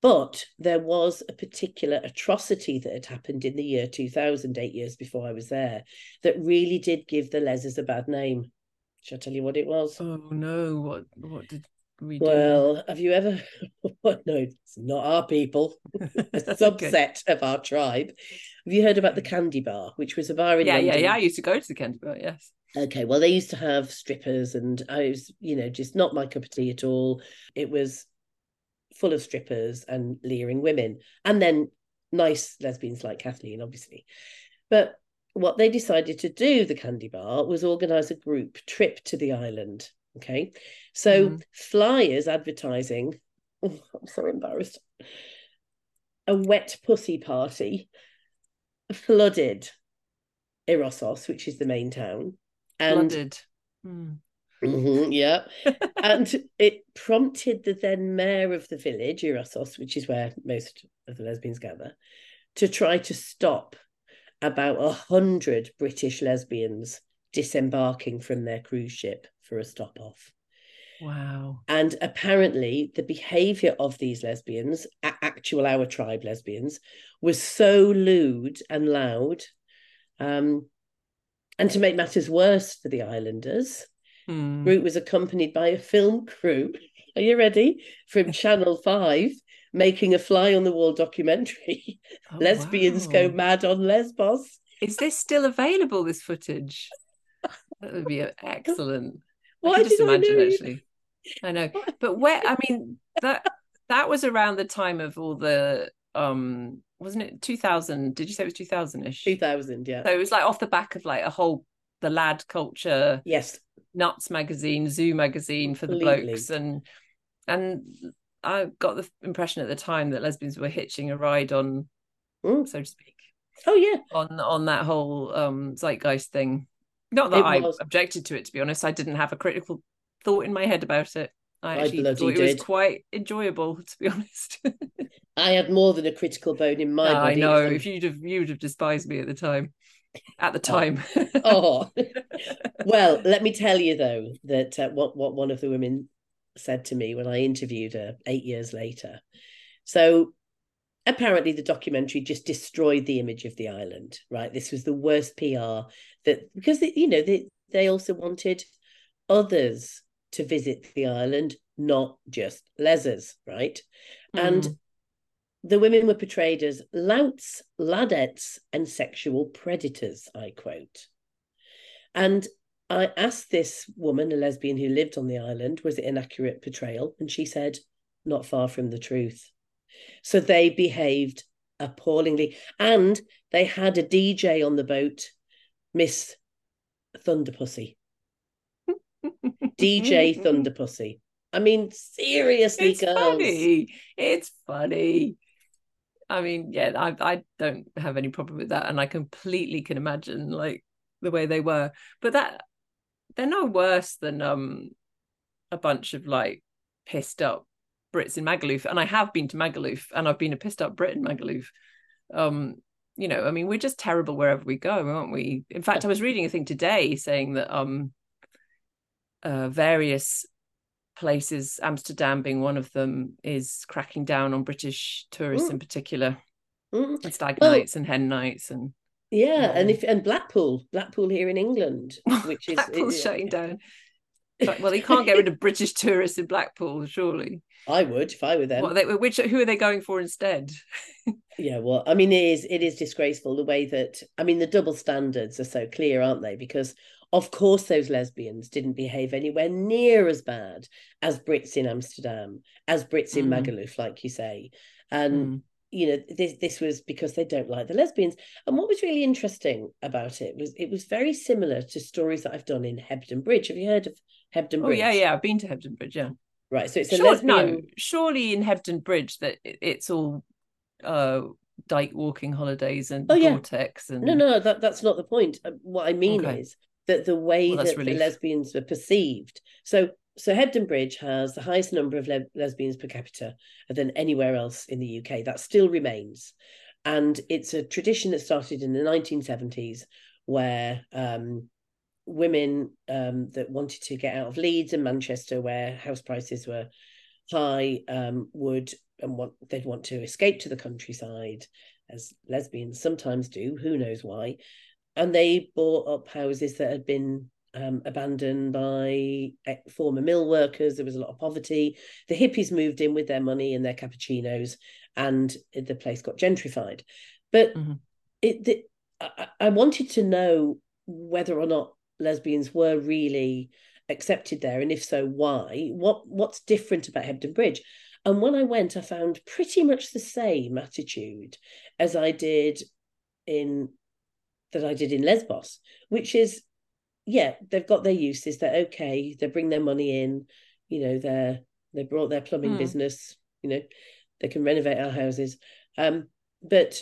But there was a particular atrocity that had happened in the year 2000, eight years before I was there, that really did give the lesers a bad name. Shall I tell you what it was? Oh no, what what did we do? Well, have you ever? no, it's not our people. A Okay. subset of our tribe. Have you heard about the hmm. Candy Bar, which was a bar in Yeah, yeah, London? yeah. I used to go to the Candy Bar. yes. Okay, well, they used to have strippers, and I was, you know, just not my cup of tea at all. It was full of strippers and leering women, and then nice lesbians like Kathleen, obviously. But what they decided to do, the Candy Bar, was organise a group trip to the island. Okay, so Mhm. flyers advertising. Oh, I'm so embarrassed. A wet pussy party flooded Eresos, which is the main town, and Flooded. Hmm. Mhm, yeah, and it prompted the then mayor of the village, Eresos, which is where most of the lesbians gather, to try to stop about a hundred British lesbians disembarking from their cruise ship for a stop off. Wow. And apparently, the behavior of these lesbians, actual our tribe lesbians, was so lewd and loud. Um, and to make matters worse for the islanders, Hmm. group was accompanied by a film crew. Are you ready? From Channel 5, making a fly on the wall documentary. Oh, Lesbians go mad on Lesbos. Is this still available? This footage? That would be excellent. I can just did I imagine actually. I know, but where? I mean that that was around the time of all the um, wasn't it two thousand? Did you say it was two thousand ish? 2000, yeah. So it was like off the back of like a whole the lad culture Yes, nuts magazine, zoo magazine for the Completely. blokes, and and I got the impression at the time that lesbians were hitching a ride on, Mm. so to speak, Oh, yeah. on on that whole um zeitgeist thing. Not that I was. objected to it, to be honest. I didn't have a critical thought in my head about it. I I actually thought it was quite enjoyable, to be honest. I had more than a critical bone in my I body. know Um, if you'd have you'd have despised me at the time. At the time. oh, well, let me tell you though that uh, what what one of the women said to me when I interviewed her eight years later. So apparently the documentary just destroyed the image of the island. Right, this was the worst PR that because they, you know they they also wanted others to visit the island, not just lesers. Right, and Mm. the women were portrayed as louts, ladettes, and sexual predators, I quote. And I asked this woman, a lesbian who lived on the island, was it an accurate portrayal? And she said, not far from the truth. So they behaved appallingly. And they had a DJ on the boat, Miss Thunderpussy. DJ Thunderpussy. I mean, seriously, it's girls. funny. It's funny. I mean, yeah, I I don't have any problem with that, and I completely can imagine like the way they were. But that they're no worse than um a bunch of like pissed up Brits in Magaluf, and I have been to Magaluf, and I've been a pissed up Brit in Magaluf. Um, you know, I mean, we're just terrible wherever we go, aren't we? In fact, I was reading a thing today saying that um, uh, various places, Amsterdam being one of them, is cracking down on British tourists Mm. in particular, Mm. and stag Well- nights and hen nights, and Yeah, and if and Blackpool, Blackpool here in England, which is Blackpool's it- shutting down. But- well, you can't get rid of British tourists in Blackpool, surely. I would if I were them. What they, which who are they going for instead? Yeah, well, I mean, it is it is disgraceful the way that I mean the double standards are so clear, aren't they? Because of course those lesbians didn't behave anywhere near as bad as Brits in Amsterdam, as Brits in Mm. Magaluf, like you say, and Mm. you know this this was because they don't like the lesbians. And what was really interesting about it was it was very similar to stories that I've done in Hebden Bridge. Have you heard of Hebden Oh yeah, yeah. I've been to Hebden Bridge. Yeah, Right. So it's a sure, lesbian. no, surely in Hebden Bridge that it's all uh dyke walking holidays and Oh, yeah. vortex and No, no, that, that's not the point. Uh, What I mean Okay. is that the way Well, that the lesbians were perceived. So, so Hebden Bridge has the highest number of le- lesbians per capita than anywhere else in the UK. That still remains, and it's a tradition that started in the 1970s, where um, women um, that wanted to get out of Leeds and Manchester, where house prices were high, um, would and want they'd want to escape to the countryside, as lesbians sometimes do. Who knows why? And they bought up houses that had been um, abandoned by former mill workers. There was a lot of poverty. The hippies moved in with their money and their cappuccinos, and the place got gentrified. But Mhm. it, the, I, I wanted to know whether or not lesbians were really accepted there, and if so, why? What what's different about Hebden Bridge? And when I went, I found pretty much the same attitude as I did in that I did in Lesbos, which is, yeah, they've got their uses. They're okay. They bring their money in. You know, they're they brought their plumbing Hmm. business. You know, they can renovate our houses. Um, but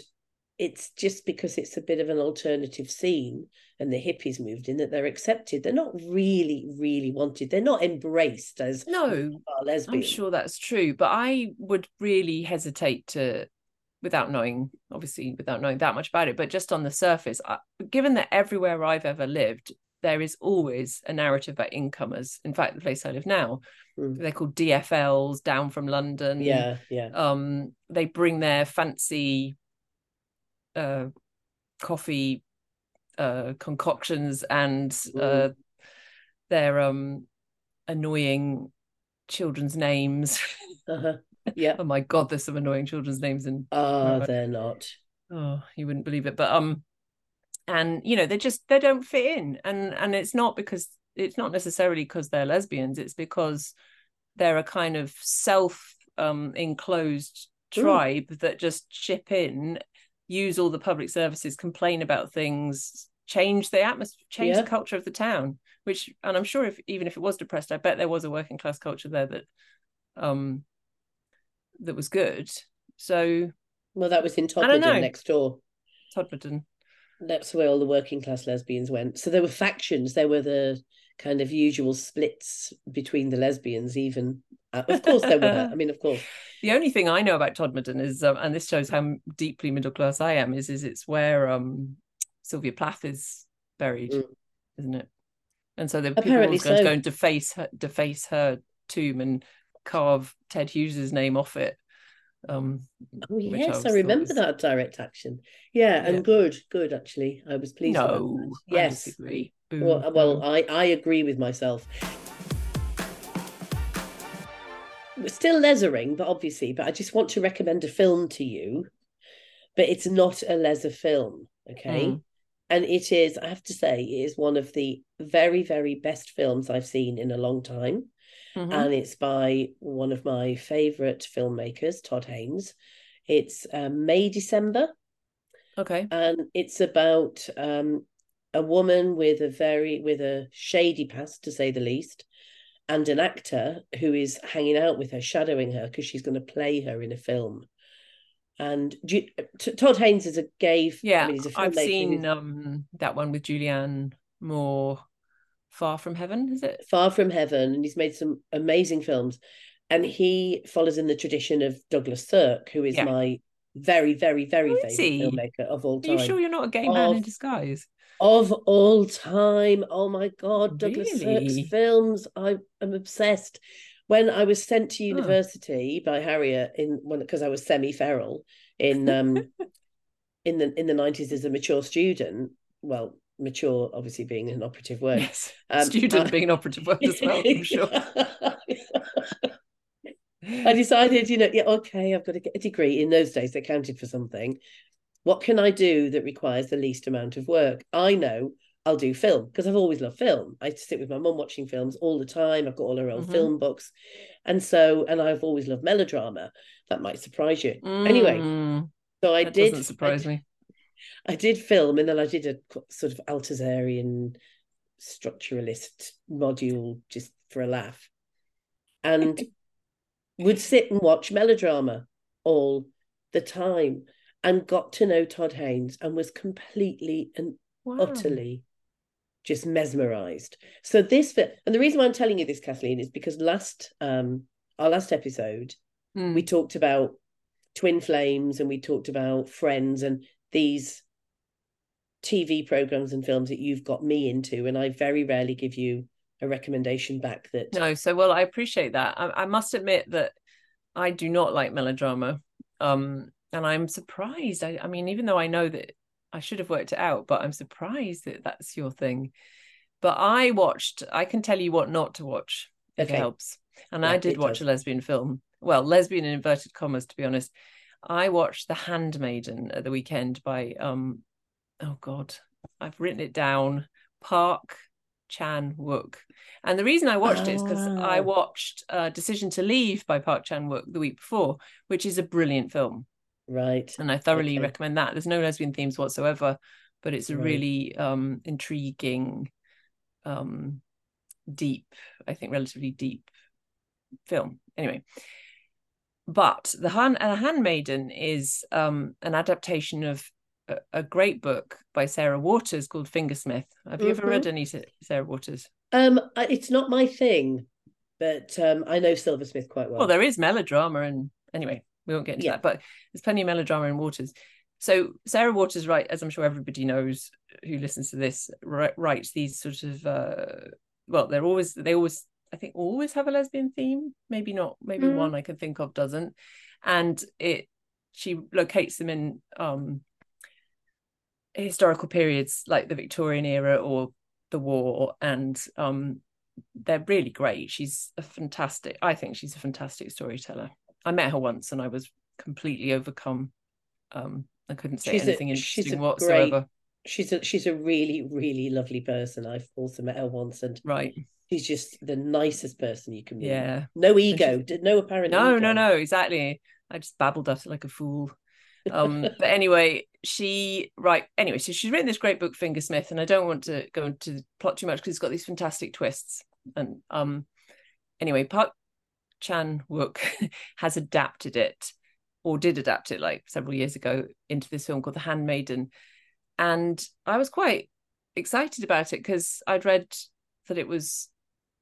it's just because it's a bit of an alternative scene and the hippies moved in that they're accepted. They're not really, really wanted. They're not embraced as no, are I'm sure that's true, but I would really hesitate to, without knowing, obviously, without knowing that much about it, but just on the surface, I, given that everywhere I've ever lived, there is always a narrative about incomers. In fact, the place I live now, Mm. they're called DFLs, down from London. Yeah, yeah. Um, they bring their fancy uh, coffee uh, concoctions and uh, their um, annoying children's names. Uh-huh. Yeah. oh my god, there's some annoying children's names in Oh, Right. they're not. oh you wouldn't believe it but um and you know they just they don't fit in and and it's not because it's not necessarily because they're lesbians it's because they're a kind of self um enclosed tribe that just chip in use all the public services complain about things change the atmosphere change Yeah. the culture of the town which and i'm sure if even if it was depressed i bet there was a working class culture there that um that was good so Well, that was in. Todmorden next door. Todmorden. That's where all the working class lesbians went. So there were factions. There were the kind of usual splits between the lesbians, even. Uh, of course, there were. I mean, of course. The only thing I know about Todmorden is, um, and this shows how deeply middle class I am, is is it's where um, Sylvia Plath is buried, Mm. isn't it? And so the people are Apparently always going to so. go and deface her, deface her tomb and carve Ted Hughes's name off it. Um, Oh which I yes, I remember was- that direct action. Yeah, Yeah. and good, good actually. I was pleased. no, that. I Yes. disagree. Boo, Well, well. I I agree with myself. We're still lasering, but obviously, but I just want to recommend a film to you. But it's not a leather film, okay? Mm. And it is, I have to say, it is one of the very, very best films I've seen in a long time. Mhm. And it's by one of my favorite filmmakers, Todd Haynes. It's uh, May December, Okay. and it's about um, a woman with a very with a shady past, to say the least, and an actor who is hanging out with her, shadowing her because she's going to play her in a film. And do you- T- Todd Haynes is a gay. f- I Yeah, mean, he's a I've seen um that one with Julianne Moore, Far from Heaven, is it? Far from Heaven, and he's made some amazing films. And he follows in the tradition of Douglas Sirk, who is Yeah. my very, very, very Oh, favorite filmmaker of all time. Are you sure you're not a gay man in disguise? Of all time. Oh my God, Douglas Really? Sirk's films. I am obsessed. When I was sent to Oh. university by Harriet in when because I was semi-feral in um in the in the nineties as a mature student. Well, mature obviously being an operative word. Yes. Um, Student I- being an operative word as well, I'm sure. I decided, you know, yeah, okay, I've got to get a degree. In those days, they counted for something. What can I do that requires the least amount of work? I know I'll do film because I've always loved film. I sit with my mum watching films all the time. I've got all her old Mhm. film books. And so, and I've always loved melodrama. That might surprise you. Anyway, Mm, so I that did. doesn't surprise I, me. I did film and then I did a sort of Althusserian structuralist module just for a laugh. And would sit and watch melodrama all the time and got to know Todd Haynes and was completely and Wow. utterly just mesmerized. So this and the reason why I'm telling you this, Kathleen, is because last um our last episode Mm. we talked about twin flames and we talked about friends and these TV programs and films that you've got me into, and I very rarely give you a recommendation back that No, so well, I appreciate that. I, I must admit that I do not like melodrama. Um, and I'm surprised. I, I mean, even though I know that I should have worked it out, but I'm surprised that that's your thing. But I watched, I can tell you what not to watch if Okay. it helps. And Yeah, I did watch does. a lesbian film. Well, lesbian in inverted commas, to be honest. I watched The Handmaiden at the weekend by um oh god, I've written it down. Park Chan Wook. And the reason I watched it is because I Ah. watched uh, Decision to Leave by Park Chan Wook the week before, which is a brilliant film. Right. And I thoroughly Okay. recommend that. There's no lesbian themes whatsoever, but it's a Right. really um, intriguing, um, deep, I think relatively deep film. Anyway. But the Han and the Handmaiden is um, an adaptation of a, a great book by Sarah Waters called Fingersmith. Have you ever Mhm. read any Sarah Waters? Um, it's not my thing, but um, I know Silversmith quite well. Well, there is melodrama, and anyway, we won't get into Yeah. that, but there's plenty of melodrama in Waters. So Sarah Waters, right, as I'm sure everybody knows who listens to this, ri- writes these sort of uh, well, they're always they always I think always have a lesbian theme. Maybe not. Maybe Mm. one I can think of doesn't, and it she locates them in um historical periods like the Victorian era or the war, and um they're really great. She's a fantastic. I think she's a fantastic storyteller. I met her once, and I was completely overcome. Um, I couldn't say She's a- anything she's interesting a whatsoever. she's a she's a really really lovely person. I've also met her once, and Right? she's just the nicest person you can meet. Yeah. No ego, no apparent. No, ego. no, no. Exactly. I just babbled at it like a fool. Um, but anyway, she right. Anyway, so she's written this great book, Fingersmith, and I don't want to go into the plot too much because it's got these fantastic twists. And um, anyway, Park Chan Wook has adapted it, or did adapt it like several years ago into this film called The Handmaiden, and I was quite excited about it because I'd read that it was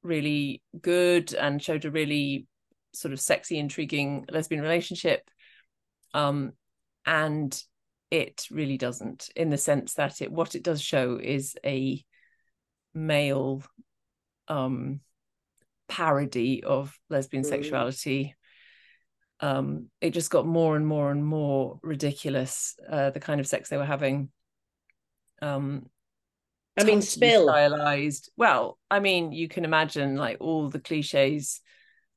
really good and showed a really sort of sexy, intriguing lesbian relationship. Um, and it really doesn't, in the sense that it what it does show is a male um parody of lesbian Mm. sexuality. Um, it just got more and more and more ridiculous, uh, the kind of sex they were having. Um I mean, spill. stylized. Well, I mean, you can imagine like all the cliches.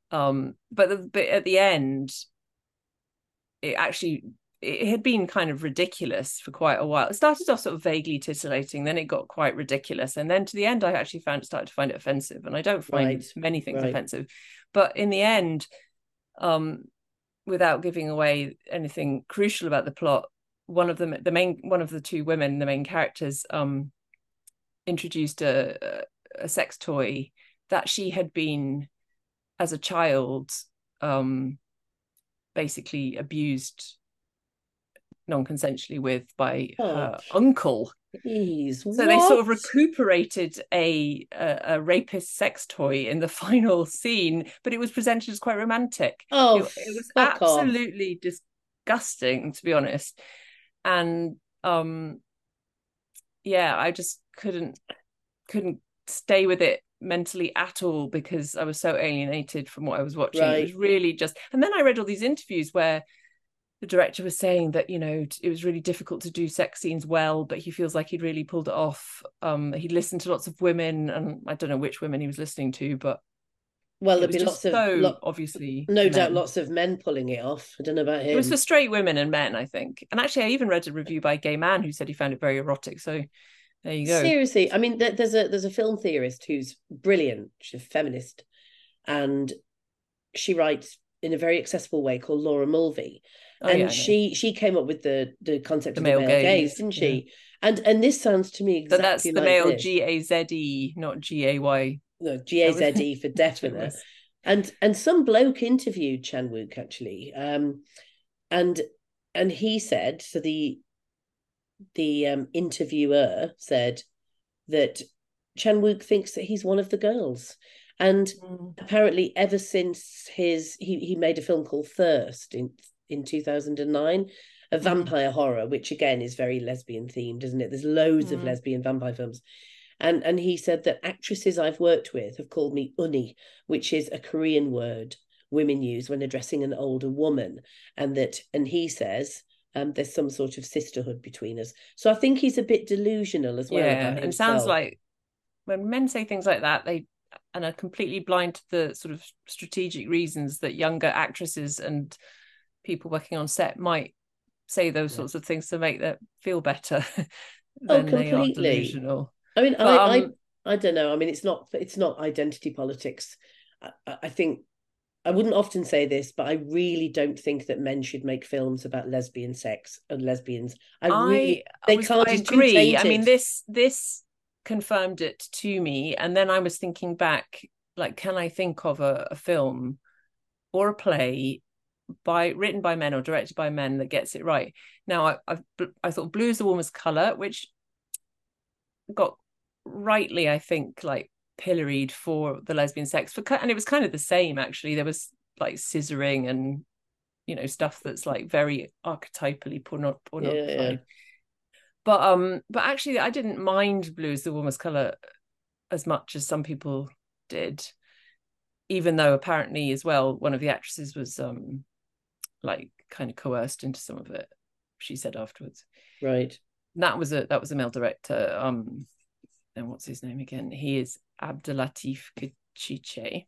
Um, but the, but at the end, it actually it had been kind of ridiculous for quite a while. It started off sort of vaguely titillating, then it got quite ridiculous, and then to the end, I actually found started to find it offensive. And I don't find Right, many things right. offensive, but in the end, um, without giving away anything crucial about the plot, one of them, the main, one of the two women, the main characters, um, introduced a, a sex toy that she had been, as a child, um, basically abused non-consensually with by oh. her uncle Jeez, so what? they sort of recuperated a, a, a rapist sex toy in the final scene, but it was presented as quite romantic. Oh, it, it was absolutely off. disgusting, to be honest. And um, yeah, I just couldn't couldn't stay with it mentally at all because I was so alienated from what I was watching. Right. It was really just, and then I read all these interviews where the director was saying that you know it was really difficult to do sex scenes well but he feels like he'd really pulled it off. Um he'd listened to lots of women and i don't know which women he was listening to but well there'd be lots of so obviously no men. doubt lots of men pulling it off. I don't know about him it was for straight women and men i think. And actually i even read a review by a gay man who said he found it very erotic so there you go. Seriously i mean there's a there's a film theorist who's brilliant she's a feminist and she writes in a very accessible way called laura mulvey oh, and yeah, she she came up with the the concept the of male the male gaze, gaze didn't she? Yeah. And and this sounds to me exactly. But that's the like male G A Z E, not G A Y. No, G A Z E for definite. and and some bloke interviewed Chan Wook actually, um, and and he said so the the um, interviewer said that Chan Wook thinks that he's one of the girls. And mm. apparently, ever since his he he made a film called Thirst in in 2009 a mm-hmm. vampire horror which again is very lesbian themed isn't it? There's loads mm. of lesbian vampire films. And and he said that actresses i've worked with have called me unni which is a korean word women use when addressing an older woman. And that and he says um, there's some sort of sisterhood between us. So i think he's a bit delusional as well yeah and sounds like when men say things like that they and are completely blind to the sort of strategic reasons that younger actresses and people working on set might say those yeah. sorts of things to make them feel better oh, than they are delusional. I mean, but, I, um, I I don't know. I mean, it's not it's not identity politics. I, I think I wouldn't often say this, but I really don't think that men should make films about lesbian sex and lesbians. I, I really they was, can't. I agree. I mean, this this confirmed it to me, and then I was thinking back, like, can I think of a, a film or a play by written by men or directed by men that gets it right. Now, I I've, I thought Blue is the warmest color, which got rightly, I think, like pilloried for the lesbian sex for and it was kind of the same actually. There was like scissoring and you know stuff that's like very archetypally porno-. Yeah, yeah. But um, but actually, I didn't mind Blue is the warmest color as much as some people did even though apparently as well one of the actresses was um like kind of coerced into some of it she said afterwards. Right. That was a that was a male director um and what's his name again? He is abdellatif kechiche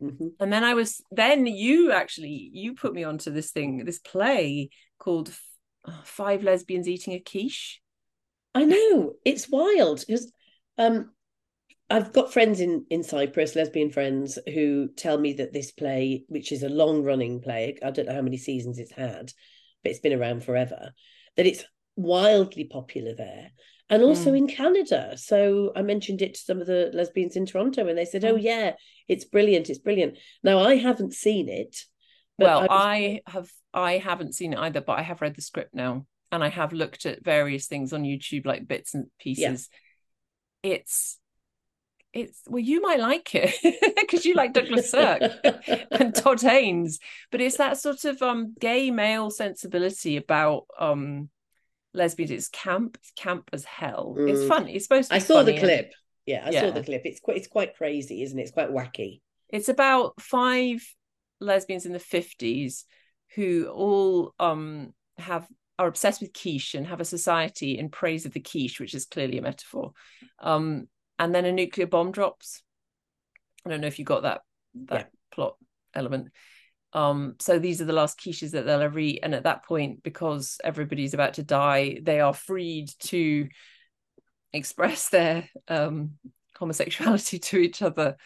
mm-hmm. and then i was then you actually you put me onto this thing this play called uh, five lesbians eating a quiche. I know. It's wild because um I've got friends in in Cyprus, lesbian friends, who tell me that this play, which is a long running play, I don't know how many seasons it's had, but it's been around forever, that it's wildly popular there and also mm. in Canada. So I mentioned it to some of the lesbians in Toronto, and they said, "Oh hmm. yeah, it's brilliant, it's brilliant." Now I haven't seen it. well, I, was... I have I haven't seen it either, but I have read the script now, and I have looked at various things on YouTube, like bits and pieces. Yeah. It's it's well you might like it because you like douglas sirk and todd haynes but it's that sort of um gay male sensibility about um lesbians. It's camp it's camp as hell. Mm. it's fun it's supposed to i saw the clip. Yeah i yeah. saw the clip. It's quite it's quite crazy isn't it? It's quite wacky. It's about five lesbians in the 50s who all um have are obsessed with quiche and have a society in praise of the quiche which is clearly a metaphor. Um and then a nuclear bomb drops. I don't know if you got that that yeah. plot element. Um, so these are the last quiches that they'll ever eat, and at that point, because everybody's about to die, they are freed to express their um, homosexuality to each other.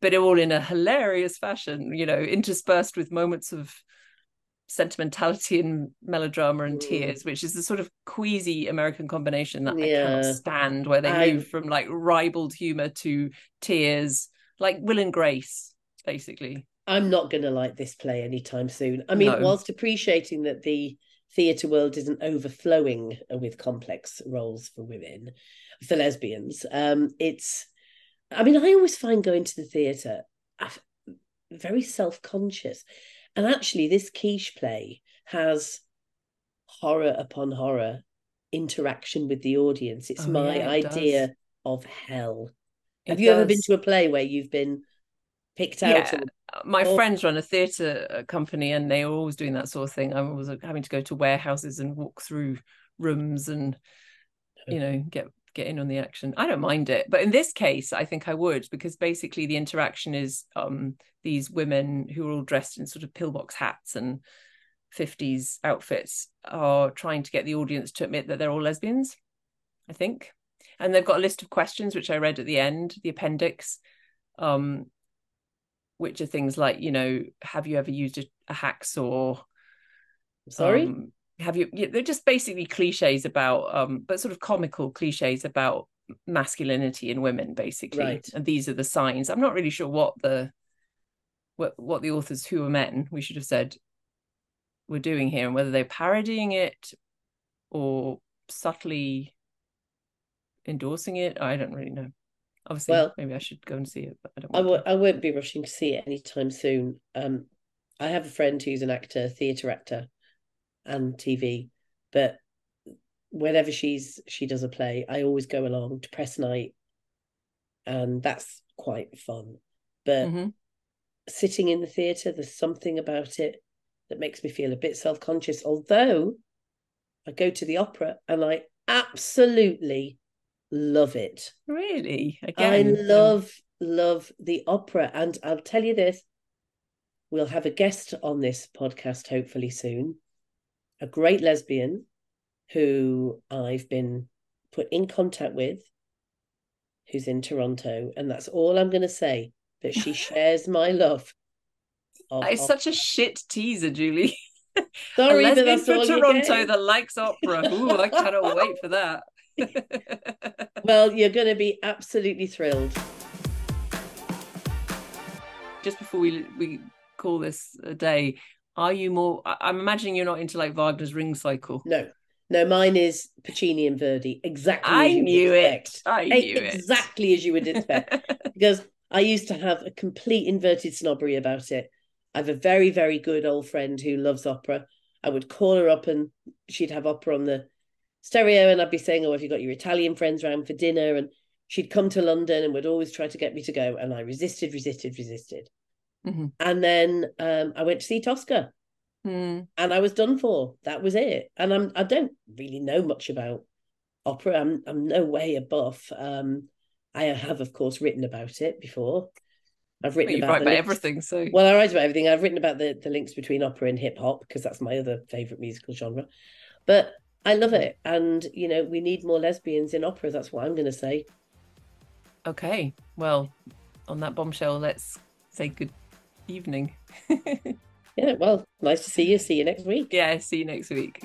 but all in a hilarious fashion, you know, interspersed with moments of sentimentality and melodrama and mm. tears, which is the sort of queasy American combination that yeah. I cannot stand, where they I... move from like ribald humor to tears, like Will and Grace, basically. I'm not going to like this play anytime soon. I mean, no. whilst appreciating that the theatre world isn't overflowing with complex roles for women, for lesbians, um, it's. I mean, I always find going to the theatre very self conscious and actually, this quiche play has horror upon horror interaction with the audience. It's oh, my yeah, it idea does. of hell. It Have you does. ever been to a play where you've been picked out? Yeah. My or... friends run a theatre uh, company and they are always doing that sort of thing. I was having to go to warehouses and walk through rooms and, you know, get get in on the action. I don't mind it, but in this case, I think I would because basically the interaction is um, these women who are all dressed in sort of pillbox hats and 50s outfits are trying to get the audience to admit that they're all lesbians. I think, and they've got a list of questions which I read at the end, the appendix, um, which are things like, you know, have you ever used a, a hacksaw? Sorry. Um, have you they're just basically cliches about um but sort of comical cliches about masculinity in women basically. Right. and these are the signs. I'm not really sure what the what what the authors who are men we should have said were doing here and whether they're parodying it or subtly endorsing it. I don't really know. Obviously well, maybe i should go and see it but i don't I w- I won't be rushing to see it anytime soon. Um i have a friend who's an actor theatre actor and TV. But whenever she's she does a play, I always go along to press night, and that's quite fun. But mm-hmm. sitting in the theatre, there's something about it that makes me feel a bit self conscious. Although I go to the opera and I absolutely love it. Really? Again, I love love the opera, and I'll tell you this: we'll have a guest on this podcast hopefully soon a great lesbian who I've been put in contact with, who's in Toronto, and that's all I'm going to say. That she shares my love. Of, it's of... such a shit teaser, Julie. Sorry, a lesbian from Toronto that likes opera. Ooh, I cannot wait for that. well, you're going to be absolutely thrilled. Just before we we call this a day, are you more? I'm imagining you're not into like Wagner's Ring Cycle. No, no, mine is Puccini and Verdi. Exactly. I knew it. I knew exactly it. Exactly as you would expect. because I used to have a complete inverted snobbery about it. I have a very, very good old friend who loves opera. I would call her up and she'd have opera on the stereo, and I'd be saying, "Oh, have you got your Italian friends around for dinner?" And she'd come to London and would always try to get me to go, and I resisted, resisted, resisted. Mm-hmm. And then um, I went to see Tosca, mm. and I was done for. That was it. And I'm I don't really know much about opera. I'm I'm no way a buff. Um, I have, of course, written about it before. I've written well, about, about everything. So well, I write about everything. I've written about the the links between opera and hip hop because that's my other favorite musical genre. But I love it, and you know, we need more lesbians in opera. That's what I'm going to say. Okay, well, on that bombshell, let's say good evening. yeah, well, nice to see you. See you next week. Yeah, see you next week.